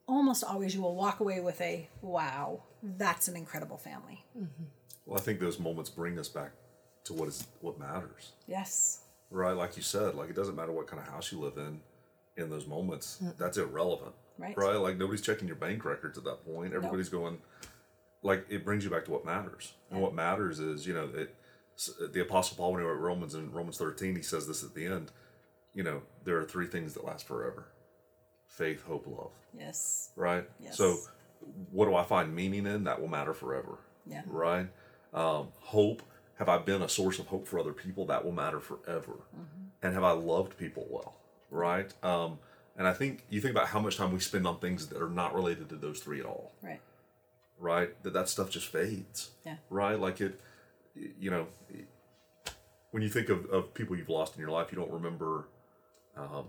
[SPEAKER 3] almost always you will walk away with a wow that's an incredible family. Mm-hmm.
[SPEAKER 1] Well, I think those moments bring us back to what is what matters,
[SPEAKER 3] yes.
[SPEAKER 1] Right? Like you said, like it doesn't matter what kind of house you live in. In those moments, that's irrelevant,
[SPEAKER 3] Right.
[SPEAKER 1] Right? Like nobody's checking your bank records at that point. Everybody's going, like it brings you back to what matters, and what matters is you know it. The Apostle Paul, when he wrote Romans in Romans thirteen, he says this at the end. You know, there are three things that last forever: faith, hope, love.
[SPEAKER 3] yes
[SPEAKER 1] right?
[SPEAKER 3] Yes.
[SPEAKER 1] So, what do I find meaning in? That will matter forever.
[SPEAKER 3] Yeah.
[SPEAKER 1] Right? Um, hope. Have I been a source of hope for other people? That will matter forever. And have I loved people well? Right? Um, and I think you think about how much time we spend on things that are not related to those three at all.
[SPEAKER 3] right
[SPEAKER 1] Right? That that stuff just fades.
[SPEAKER 3] Yeah.
[SPEAKER 1] Right? Like it, you know, when you think of, of people you've lost in your life, you don't remember um,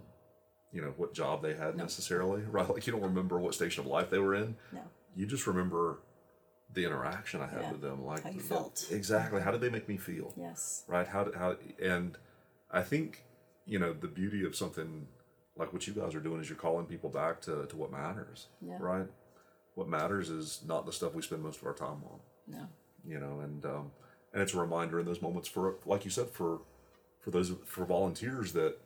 [SPEAKER 1] you know what job they had necessarily right like you don't remember what station of life they were in
[SPEAKER 3] no
[SPEAKER 1] you just remember the interaction i had
[SPEAKER 3] Yeah.
[SPEAKER 1] with them like
[SPEAKER 3] How you
[SPEAKER 1] the-
[SPEAKER 3] felt.
[SPEAKER 1] exactly how did they make me feel
[SPEAKER 3] yes
[SPEAKER 1] right how did how and i think you know the beauty of something like what you guys are doing is you're calling people back to, to what matters
[SPEAKER 3] Yeah.
[SPEAKER 1] right what matters is not the stuff we spend most of our time on
[SPEAKER 3] no
[SPEAKER 1] you know and um, and it's a reminder in those moments for like you said for for those for volunteers that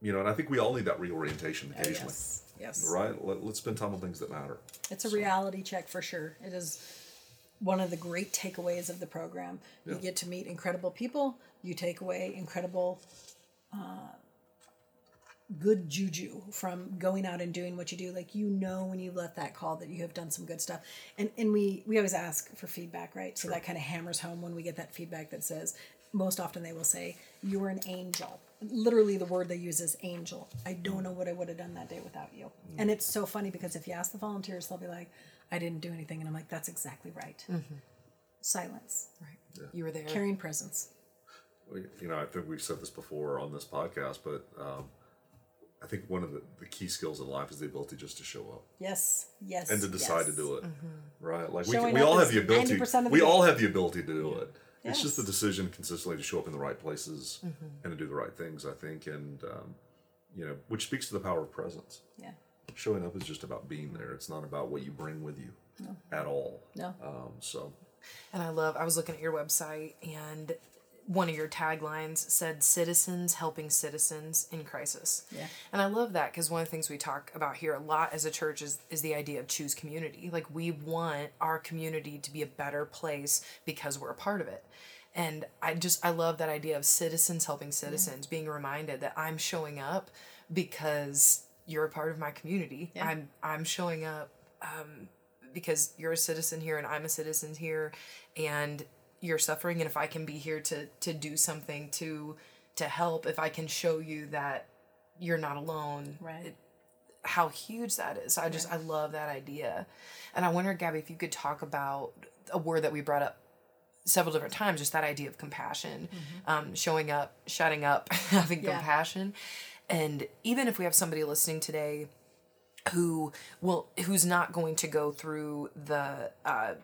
[SPEAKER 1] you know and i think we all need that reorientation
[SPEAKER 3] Oh,
[SPEAKER 1] occasionally
[SPEAKER 3] yes yes
[SPEAKER 1] right Let, let's spend time on things that matter
[SPEAKER 3] It's a reality check for sure. It is one of the great takeaways of the program. You
[SPEAKER 1] Yeah.
[SPEAKER 3] get to meet incredible people. You take away incredible uh, good juju from going out and doing what you do. Like you know when you left that call that you have done some good stuff. And and we we always ask for feedback, right? So that kind of hammers home when we get that feedback that says most often they will say you're an angel. Literally the word they use is angel. I don't know what I would have done that day without you. And it's so funny because if you ask the volunteers they'll be like I didn't do anything and I'm like that's exactly right. Silence.
[SPEAKER 2] Right. You were there.
[SPEAKER 3] Carrying presence.
[SPEAKER 1] We- you know, I think we've said this before on this podcast, but um, I think one of the, the key skills in life is the ability just to show up
[SPEAKER 3] Yes, yes.
[SPEAKER 1] and to decide
[SPEAKER 3] yes.
[SPEAKER 1] to do it. Right? Like we,
[SPEAKER 3] Showing
[SPEAKER 1] can, we all have the ability.
[SPEAKER 3] 90%
[SPEAKER 1] We
[SPEAKER 3] the
[SPEAKER 1] all have the ability to do it. It's just the decision consistently to show up in the right places
[SPEAKER 3] Mm-hmm.
[SPEAKER 1] and to do the right things. I think, and um, you know, which speaks to the power of presence.
[SPEAKER 3] Yeah.
[SPEAKER 1] Showing up is just about being there. It's not about what you bring with you at all.
[SPEAKER 3] No.
[SPEAKER 1] Um, so
[SPEAKER 2] And I love, I was looking at your website and one of your taglines said citizens helping citizens in crisis.
[SPEAKER 3] Yeah.
[SPEAKER 2] And I love that because one of the things we talk about here a lot as a church is, is the idea of choose community. Like we want our community to be a better place because we're a part of it. And I just, I love that idea of citizens helping citizens, being reminded that I'm showing up because you're a part of my community.
[SPEAKER 3] Yeah.
[SPEAKER 2] I'm, I'm showing up um, because you're a citizen here and I'm a citizen here and you're suffering and if I can be here to to do something to to help if I can show you that you're not alone
[SPEAKER 3] Right.
[SPEAKER 2] it- how huge that is. I just I love that idea. And I wonder Gabby if you could talk about a word that we brought up several different times just that idea of compassion. Um, showing up shutting up having
[SPEAKER 3] Yeah.
[SPEAKER 2] compassion. And even if we have somebody listening today who will who's not going to go through the uh,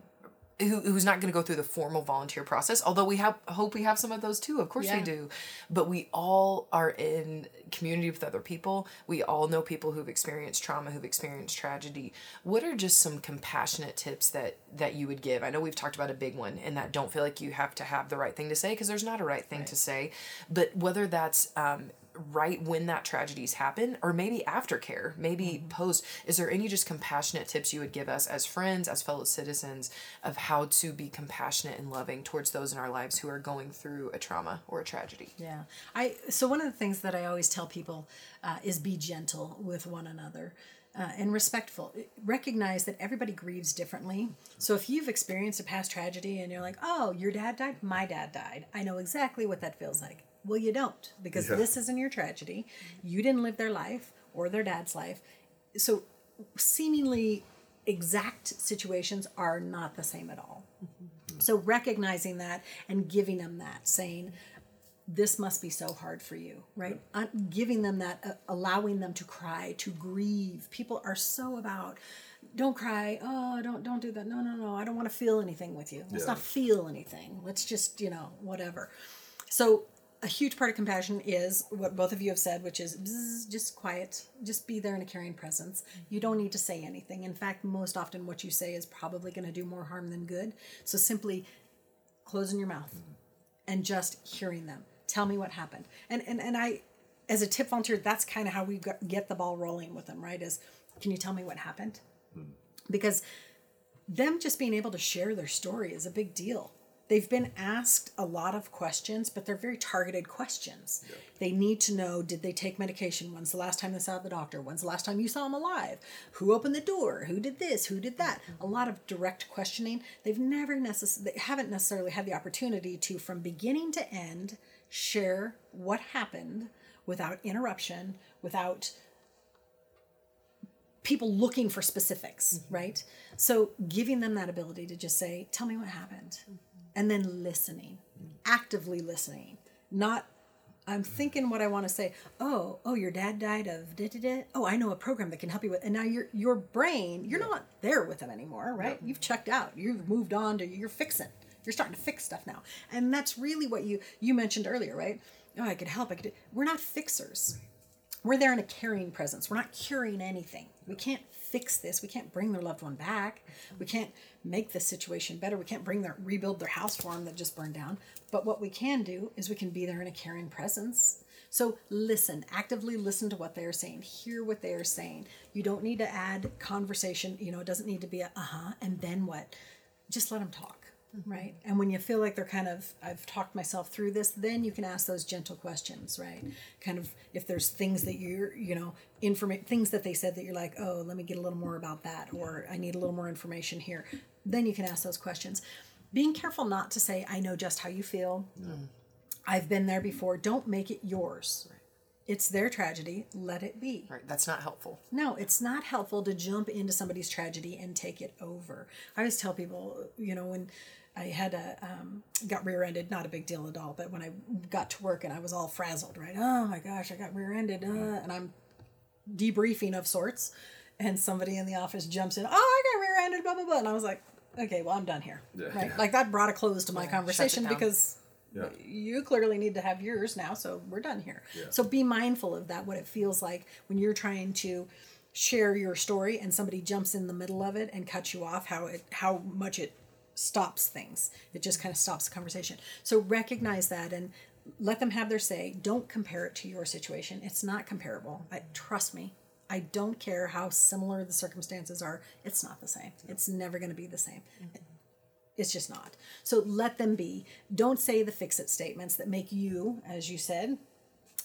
[SPEAKER 2] who, who's not going to go through the formal volunteer process although we have hope we have some of those too of course we do. But we all are in community with other people. We all know people who've experienced trauma who've experienced tragedy. What are just some compassionate tips that that you would give? I know we've talked about a big one and that don't feel like you have to have the right thing to say because there's not a right thing to say. But whether that's um, right when that tragedies happen or maybe aftercare maybe post is there any just compassionate tips you would give us as friends as fellow citizens of how to be compassionate and loving towards those in our lives who are going through a trauma or a tragedy
[SPEAKER 3] Yeah. I so one of the things that I always tell people uh, is be gentle with one another. Uh, and respectful. Recognize that everybody grieves differently. So if you've experienced a past tragedy and you're like, "Oh, your dad died, my dad died," I know exactly what that feels like. Well, you don't because
[SPEAKER 1] Yeah.
[SPEAKER 3] this isn't your tragedy. You didn't live their life or their dad's life. So seemingly exact situations are not the same at all. So recognizing that and giving them that, saying, this must be so hard for you, right? Un- giving them that, uh, allowing them to cry, to grieve. People are so about, don't cry. Oh, don't don't do that. No, no, no. I don't want to feel anything with you. Let's
[SPEAKER 1] Yeah.
[SPEAKER 3] not feel anything. Let's just, you know, whatever. So a huge part of compassion is what both of you have said, which is bzz, just quiet, just be there in a caring presence. You don't need to say anything. In fact, most often what you say is probably going to do more harm than good. So simply closing your mouth and just hearing them. Tell me what happened. And and and I, as a tip volunteer, that's kind of how we get the ball rolling with them. Right? Is can you tell me what happened? Hmm. Because them just being able to share their story is a big deal. They've been asked a lot of questions, but they're very targeted questions. They need to know did they take medication? When's the last time they saw the doctor? When's the last time you saw them alive? Who opened the door? Who did this? Who did that? Mm-hmm. A lot of direct questioning. They've never necessarily, they haven't necessarily had the opportunity to, from beginning to end, share what happened without interruption, without people looking for specifics, mm-hmm. right? So giving them that ability to just say, "Tell me what happened," mm-hmm. And then listening, actively listening, not. I'm thinking what I want to say. Oh, oh, your dad died of da da da. Oh, I know a program that can help you with. And now your your brain, you're not there with them anymore, right? You've checked out. You've moved on to you're fixing. You're starting to fix stuff now, and that's really what you you mentioned earlier, right? Oh, I could help. I could. We're not fixers we're there in a caring presence. We're not curing anything. We can't fix this. We can't bring their loved one back. We can't make the situation better. We can't bring their rebuild their house for them that just burned down. But what we can do is we can be there in a caring presence. So listen, actively listen to what they are saying. Hear what they are saying. You don't need to add conversation. You know, it doesn't need to be a uh huh and then what. Just let them talk right and when you feel like they're kind of i've talked myself through this then you can ask those gentle questions right? Kind of if there's things that you're you know informa- things that they said that you're like oh let me get a little more about that or i need a little more information here then you can ask those questions. Being careful not to say i know just how you feel. I've been there before. Don't make it yours. It's their tragedy. Let it be.
[SPEAKER 2] Right that's not helpful.
[SPEAKER 3] No, it's not helpful to jump into somebody's tragedy and take it over. I always tell people, you know, when I had a um, got rear-ended, not a big deal at all, but when I got to work and I was all frazzled, right? Oh my gosh, I got rear-ended, uh, and I'm debriefing of sorts, and somebody in the office jumps in. Oh, I got rear-ended, blah blah blah, and I was like, okay, well, I'm done here.
[SPEAKER 1] Yeah.
[SPEAKER 3] Right, like that brought a close to my conversation because
[SPEAKER 1] Yeah.
[SPEAKER 3] you clearly need to have yours now, so we're done here.
[SPEAKER 1] Yeah.
[SPEAKER 3] So be mindful of that, what it feels like when you're trying to share your story and somebody jumps in the middle of it and cuts you off, how it how much it stops things. It just kind of stops the conversation. So recognize that and let them have their say. Don't compare it to your situation. It's not comparable. I, trust me. I don't care how similar the circumstances are. It's not the same. It's never going to be the same. It's just not. So let them be. Don't say the fix it statements that make you, as you said,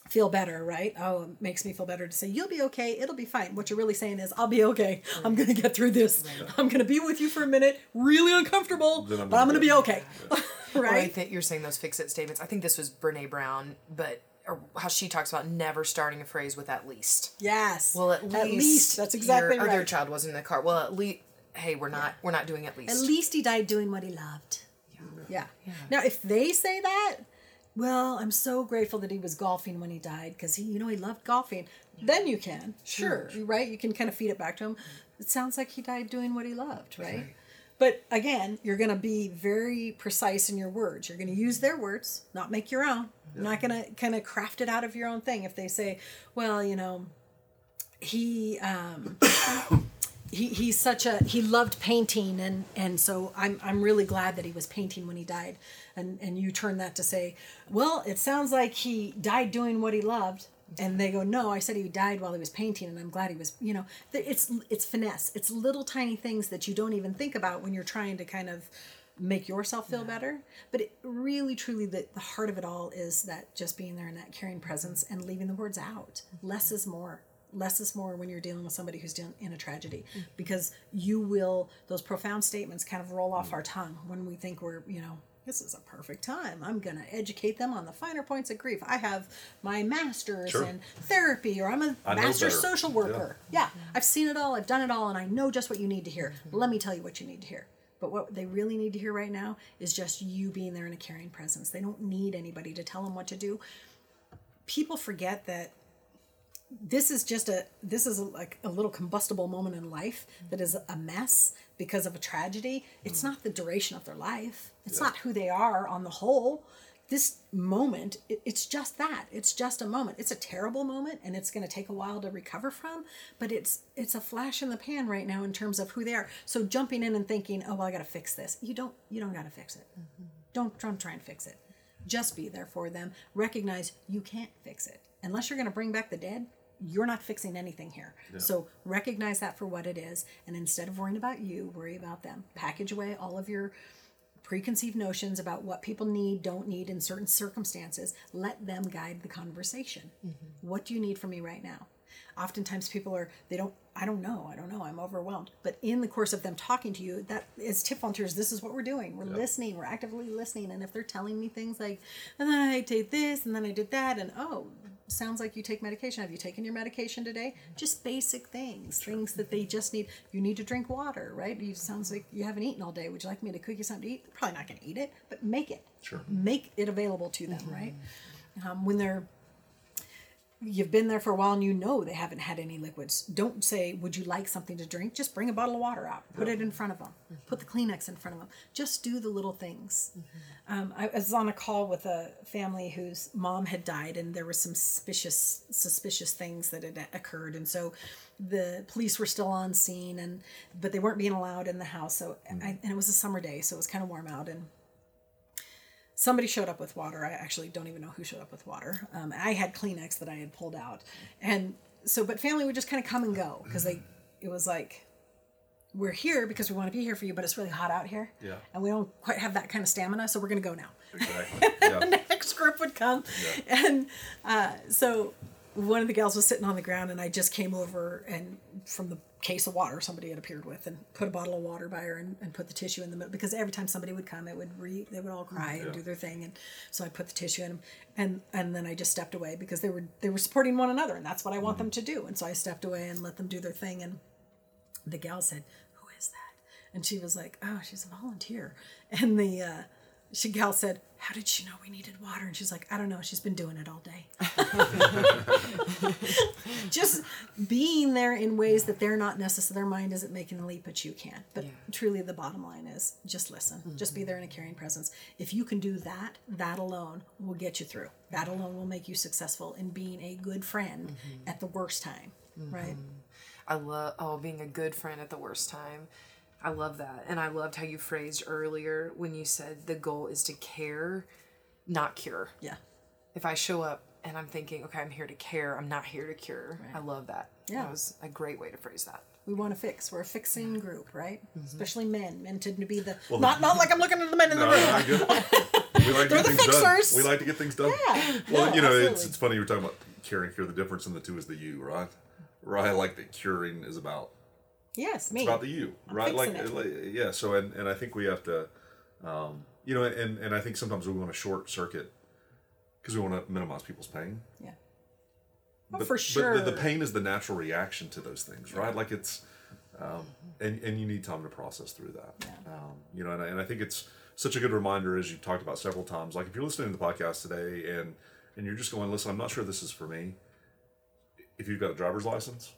[SPEAKER 3] feel better, right? Oh, it makes me feel better to say, you'll be okay, it'll be fine. What you're really saying is, I'll be okay. I'm going to get through this. I'm going to be with you for a minute, really uncomfortable,
[SPEAKER 1] I'm
[SPEAKER 3] but I'm
[SPEAKER 1] gonna
[SPEAKER 3] going to
[SPEAKER 1] get-
[SPEAKER 3] be okay.
[SPEAKER 2] Or I
[SPEAKER 3] right?
[SPEAKER 2] think you're saying those fix it statements. I think this was Brene Brown, but or how she talks about never starting a phrase with at least.
[SPEAKER 3] Yes.
[SPEAKER 2] Well, at least,
[SPEAKER 3] That's exactly
[SPEAKER 2] your, Or their
[SPEAKER 3] right.
[SPEAKER 2] child wasn't in the car. Well, at least hey, we're not we're not doing at least.
[SPEAKER 3] At least he died doing what he loved. Yeah. Yeah. Now, if they say that, well, I'm so grateful that he was golfing when he died because he, you know, he loved golfing. Then you can, sure, right? You can kind of feed it back to him. It sounds like he died doing what he loved, right? But again, you're going to be very precise in your words. You're going to use their words, not make your own. You're not going to kind of craft it out of your own thing. If they say, well, you know, he um, he he's such a he loved painting and and so I'm I'm really glad that he was painting when he died. And and you turn that to say well it sounds like he died doing what he loved. And they go no I said he died while he was painting and I'm glad he was you know it's it's finesse. It's little tiny things that you don't even think about when you're trying to kind of make yourself feel better. But it really truly the, the heart of it all is that just being there in that caring presence and leaving the words out. Less is more less is more when you're dealing with somebody who's dealing in a tragedy. Because you will those profound statements kind of roll off our tongue when we think we're you know this is a perfect time. I'm going to educate them on the finer points of grief. I have my master's
[SPEAKER 1] Sure.
[SPEAKER 3] in therapy or i'm a
[SPEAKER 1] I
[SPEAKER 3] master social worker. Yeah. i've seen it all i've done it all and i know just what you need to hear. Let me tell you what you need to hear. But what they really need to hear right now is just you being there in a caring presence. They don't need anybody to tell them what to do. People forget that this is just a this is a, like a little combustible moment in life that is a mess because of a tragedy. It's not the duration of their life. It's not who they are on the whole. This moment it, it's just that. It's just a moment. It's a terrible moment and it's going to take a while to recover from but it's it's a flash in the pan right now in terms of who they are. So jumping in and thinking oh well i got to fix this. You don't you don't got to fix it. Mm-hmm. Don't, don't try and fix it. Just be there for them. Recognize you can't fix it unless you're going to bring back the dead you're not fixing anything here. So recognize that for what it is and instead of worrying about you worry about them. Package away all of your preconceived notions about what people need don't need in certain circumstances. Let them guide the conversation. Mm-hmm. What do you need from me right now? Oftentimes people are they don't i don't know i don't know i'm overwhelmed. But in the course of them talking to you that as tip volunteers this is what we're doing. We're listening we're actively listening and if they're telling me things like and then i did this and then i did that and oh sounds like you take medication. Have you taken your medication today? Just basic things things that they just need. You need to drink water right? You sounds like you haven't eaten all day. Would you like me to cook you something to eat? They're probably not going to eat it but make it.
[SPEAKER 1] Sure.
[SPEAKER 3] make it available to them right? Um, when they're you've been there for a while and you know they haven't had any liquids. Don't say, Would you like something to drink? Just bring a bottle of water out, put it in front of them, mm-hmm. put the Kleenex in front of them. Just do the little things. Mm-hmm. Um, I was on a call with a family whose mom had died, and there were some suspicious, suspicious things that had occurred. And so the police were still on scene, and but they weren't being allowed in the house. So, I, mm-hmm. and it was a summer day, so it was kind of warm out. And somebody showed up with water. I actually don't even know who showed up with water. Um, I had Kleenex that I had pulled out, and so but family would just kind of come and go because they it was like we're here because we want to be here for you, but it's really hot out here,
[SPEAKER 1] Yeah.
[SPEAKER 3] and we don't quite have that kind of stamina, so we're gonna go now.
[SPEAKER 1] Exactly. Yeah.
[SPEAKER 3] the next group would come, and uh, so one of the gals was sitting on the ground, and I just came over and from the case of water somebody had appeared with, and put a bottle of water by her and, and put the tissue in the middle because every time somebody would come, it would re they would all cry and do their thing, and so I put the tissue in them, and and then I just stepped away because they were they were supporting one another, and that's what I want them to do, and so I stepped away and let them do their thing, and the gal said, "Who is that?" And she was like, "Oh, she's a volunteer." And the uh, she gal said, "How did she know we needed water?" And she's like, "I don't know. She's been doing it all day." Just being there in ways that they're not necessary. Their mind isn't making the leap, but you can. But
[SPEAKER 2] Yeah.
[SPEAKER 3] truly, the bottom line is just listen. Mm-hmm. Just be there in a caring presence. If you can do that, that alone will get you through. That alone will make you successful in being a good friend mm-hmm. at the worst time. Right. Mm-hmm.
[SPEAKER 2] I love oh being a good friend at the worst time. I love that. And I loved how you phrased earlier when you said the goal is to care, not cure.
[SPEAKER 3] Yeah.
[SPEAKER 2] If I show up and I'm thinking, okay, I'm here to care, I'm not here to cure. I love that.
[SPEAKER 3] Yeah.
[SPEAKER 2] That was a great way to phrase that.
[SPEAKER 3] we want to fix. We're a fixing group, right?
[SPEAKER 2] Mm-hmm.
[SPEAKER 3] Especially men. Men tend to be the not not like I'm looking at the men in the room.
[SPEAKER 1] I. We like to get
[SPEAKER 3] the
[SPEAKER 1] things done. We like to get things done.
[SPEAKER 3] Yeah,
[SPEAKER 1] Well,
[SPEAKER 3] no,
[SPEAKER 1] you know, it's,
[SPEAKER 3] absolutely.
[SPEAKER 1] it's funny you're talking about caring, curing here. The difference in the two is the you, right? Right, I like that curing is about
[SPEAKER 3] Yes, me.
[SPEAKER 1] it's about the you, right? Like, like, yeah. So, and and I think we have to, um, you know, and and I think sometimes we want to short circuit because we want to minimize people's pain.
[SPEAKER 3] yeah. Oh,
[SPEAKER 1] But-
[SPEAKER 3] for sure.
[SPEAKER 1] But the, the pain is the natural reaction to those things, right? Like it's, um, and and you need time to process through that. Um, you know, and I, and I think it's such a good reminder as you've talked about several times. Like if you're listening to the podcast today and and you're just going, listen, I'm not sure this is for me. If you've got a driver's license,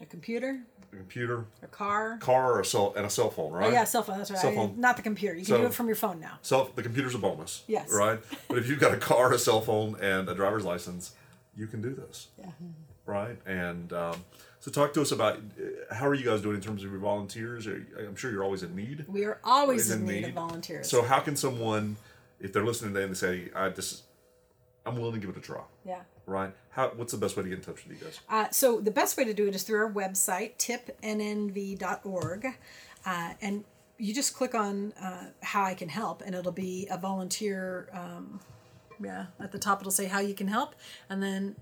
[SPEAKER 3] a computer,
[SPEAKER 1] a computer,
[SPEAKER 3] a car.
[SPEAKER 1] car, or a cell and a cell phone, right?
[SPEAKER 3] Oh yeah, cell phone. That's right.
[SPEAKER 1] Cell
[SPEAKER 3] I-
[SPEAKER 1] phone.
[SPEAKER 3] not the computer. You can
[SPEAKER 1] So-
[SPEAKER 3] do it from your phone now.
[SPEAKER 1] Cell the computer's a bonus.
[SPEAKER 3] Yes.
[SPEAKER 1] Right. But if you've got a car, a cell phone, and a driver's license, you can do this.
[SPEAKER 3] Yeah.
[SPEAKER 1] right? And um, so, talk to us about uh, how are you guys doing in terms of your volunteers? I'm sure you're always in need.
[SPEAKER 3] We are always
[SPEAKER 1] Always
[SPEAKER 3] in need of volunteers.
[SPEAKER 1] So, how can someone, if they're listening today and they say, "I just, I'm willing to give it a try,"
[SPEAKER 3] yeah.
[SPEAKER 1] Right? How? What's the best way to get in touch with you guys?
[SPEAKER 3] Uh, so the best way to do it is through our website, tipnnv.org. Uh, and you just click on uh, how I can help, and it'll be a volunteer. Um, yeah, at the top it'll say how you can help, and then,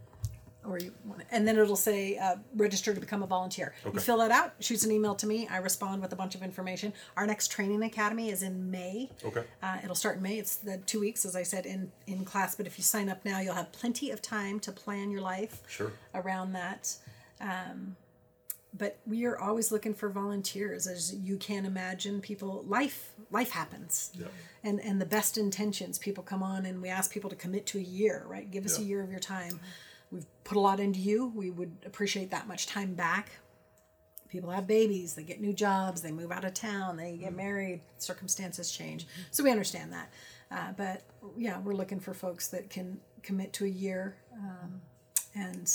[SPEAKER 3] or you want, and then it'll say uh, register to become a volunteer. You fill that out, shoots an email to me. I respond with a bunch of information. Our next training academy is in May.
[SPEAKER 1] Okay.
[SPEAKER 3] Uh, it'll start in May. It's the two weeks, as I said, in in class. But if you sign up now, you'll have plenty of time to plan your life
[SPEAKER 1] Sure.
[SPEAKER 3] around that. Um, but we are always looking for volunteers, as you can imagine. People, life, life happens,
[SPEAKER 1] Yeah.
[SPEAKER 3] and and the best intentions. People come on, and we ask people to commit to a year. Right, give us a year of your time. We've put a lot into you. We would appreciate that much time back. People have babies, they get new jobs, they move out of town, they get married, circumstances change. So we understand that. Uh, but yeah, we're looking for folks that can commit to a year um, and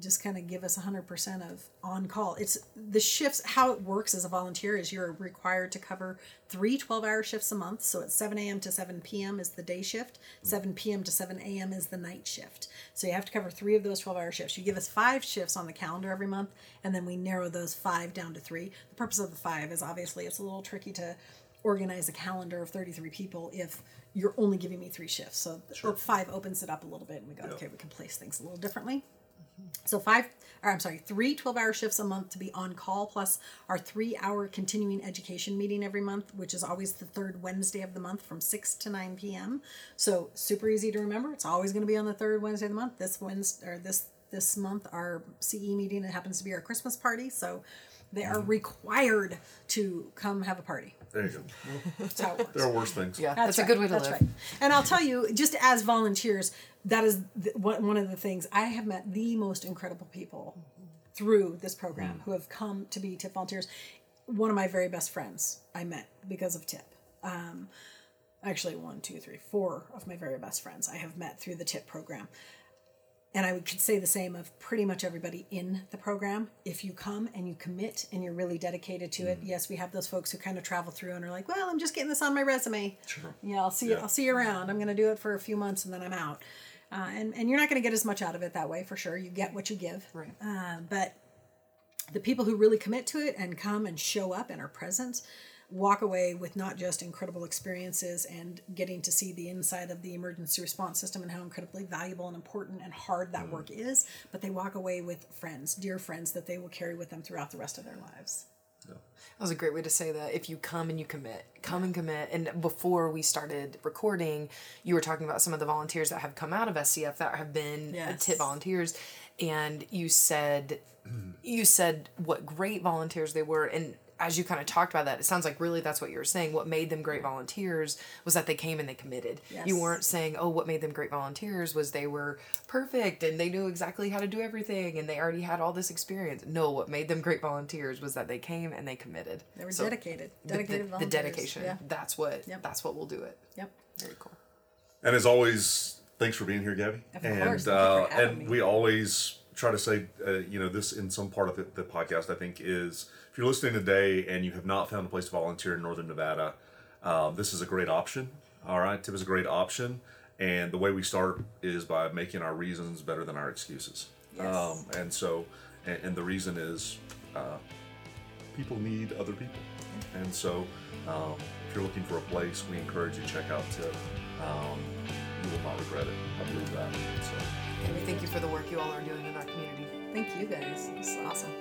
[SPEAKER 3] just kind of give us 100% of on call. It's the shifts, how it works as a volunteer is you're required to cover three 12 hour shifts a month. So it's 7 a.m. to 7 p.m. is the day shift, 7 p.m. to 7 a.m. is the night shift. So you have to cover three of those 12 hour shifts. You give us five shifts on the calendar every month, and then we narrow those five down to three. The purpose of the five is obviously it's a little tricky to organize a calendar of 33 people if you're only giving me three shifts. So the five opens it up a little bit, and we go, okay, we can place things a little differently. So five, or I'm sorry, three 12 hour shifts a month to be on call, plus our three hour continuing education meeting every month, which is always the third Wednesday of the month from 6 to 9 p.m. So super easy to remember. It's always going to be on the third Wednesday of the month. This Wednesday, or this, this month, our CE meeting, it happens to be our Christmas party. So they are mm-hmm. required to come have a party.
[SPEAKER 1] There you go.
[SPEAKER 3] That's how it works.
[SPEAKER 1] There are worse things.
[SPEAKER 2] Yeah, that's, a
[SPEAKER 3] right,
[SPEAKER 2] good way to
[SPEAKER 3] that's
[SPEAKER 2] live.
[SPEAKER 3] Right. And I'll tell you, just as volunteers, that is one of the things I have met the most incredible people through this program who have come to be TIP volunteers. One of my very best friends I met because of TIP. Um, actually, one, two, three, four of my very best friends I have met through the TIP program. And I could say the same of pretty much everybody in the program. If you come and you commit and you're really dedicated to it, yes, we have those folks who kind of travel through and are like, "Well, I'm just getting this on my resume.
[SPEAKER 1] Sure.
[SPEAKER 3] Yeah, I'll see.
[SPEAKER 1] Yeah.
[SPEAKER 3] I'll see you around. I'm going to do it for a few months and then I'm out." Uh, and and you're not going to get as much out of it that way for sure. You get what you give.
[SPEAKER 2] Right.
[SPEAKER 3] Uh, but the people who really commit to it and come and show up and are present walk away with not just incredible experiences and getting to see the inside of the emergency response system and how incredibly valuable and important and hard that mm-hmm. work is, but they walk away with friends, dear friends that they will carry with them throughout the rest of their lives.
[SPEAKER 2] That was a great way to say that. If you come and you commit, come and commit. And before we started recording, you were talking about some of the volunteers that have come out of SCF that have been
[SPEAKER 3] Yes.
[SPEAKER 2] TIP volunteers, and you said, mm-hmm. you said what great volunteers they were, and as you kind of talked about that, it sounds like really that's what you were saying. What made them great volunteers was that they came and they committed. You weren't saying, oh, what made them great volunteers was they were perfect and they knew exactly how to do everything and they already had all this experience. No, what made them great volunteers was that they came and they committed.
[SPEAKER 3] They were
[SPEAKER 2] So
[SPEAKER 3] dedicated.
[SPEAKER 2] the- the-
[SPEAKER 3] Dedicated
[SPEAKER 2] the, dedication.
[SPEAKER 3] Yeah.
[SPEAKER 2] That's what.
[SPEAKER 3] Yep.
[SPEAKER 2] That's what will do it.
[SPEAKER 3] Yep.
[SPEAKER 2] Very cool.
[SPEAKER 1] And as always, thanks for being here, Gabby.
[SPEAKER 3] Of
[SPEAKER 1] and
[SPEAKER 3] course, thank you
[SPEAKER 1] uh,
[SPEAKER 3] for
[SPEAKER 1] and
[SPEAKER 3] me.
[SPEAKER 1] we always try to say, uh, you know, this in some part of the, the podcast. I think is if you're listening today and you have not found a place to volunteer in Northern Nevada, um, this is a great option. All right, tip is a great option. And the way we start is by making our reasons better than our excuses.
[SPEAKER 3] Yes.
[SPEAKER 1] Um, and so, and, and the reason is uh, people need other people. And so, um, if you're looking for a place, we encourage you to check out Tip. Um, you will not regret it. I believe that. So,
[SPEAKER 2] And we thank you for the work you all are doing in our community.
[SPEAKER 3] Thank you guys. This is awesome.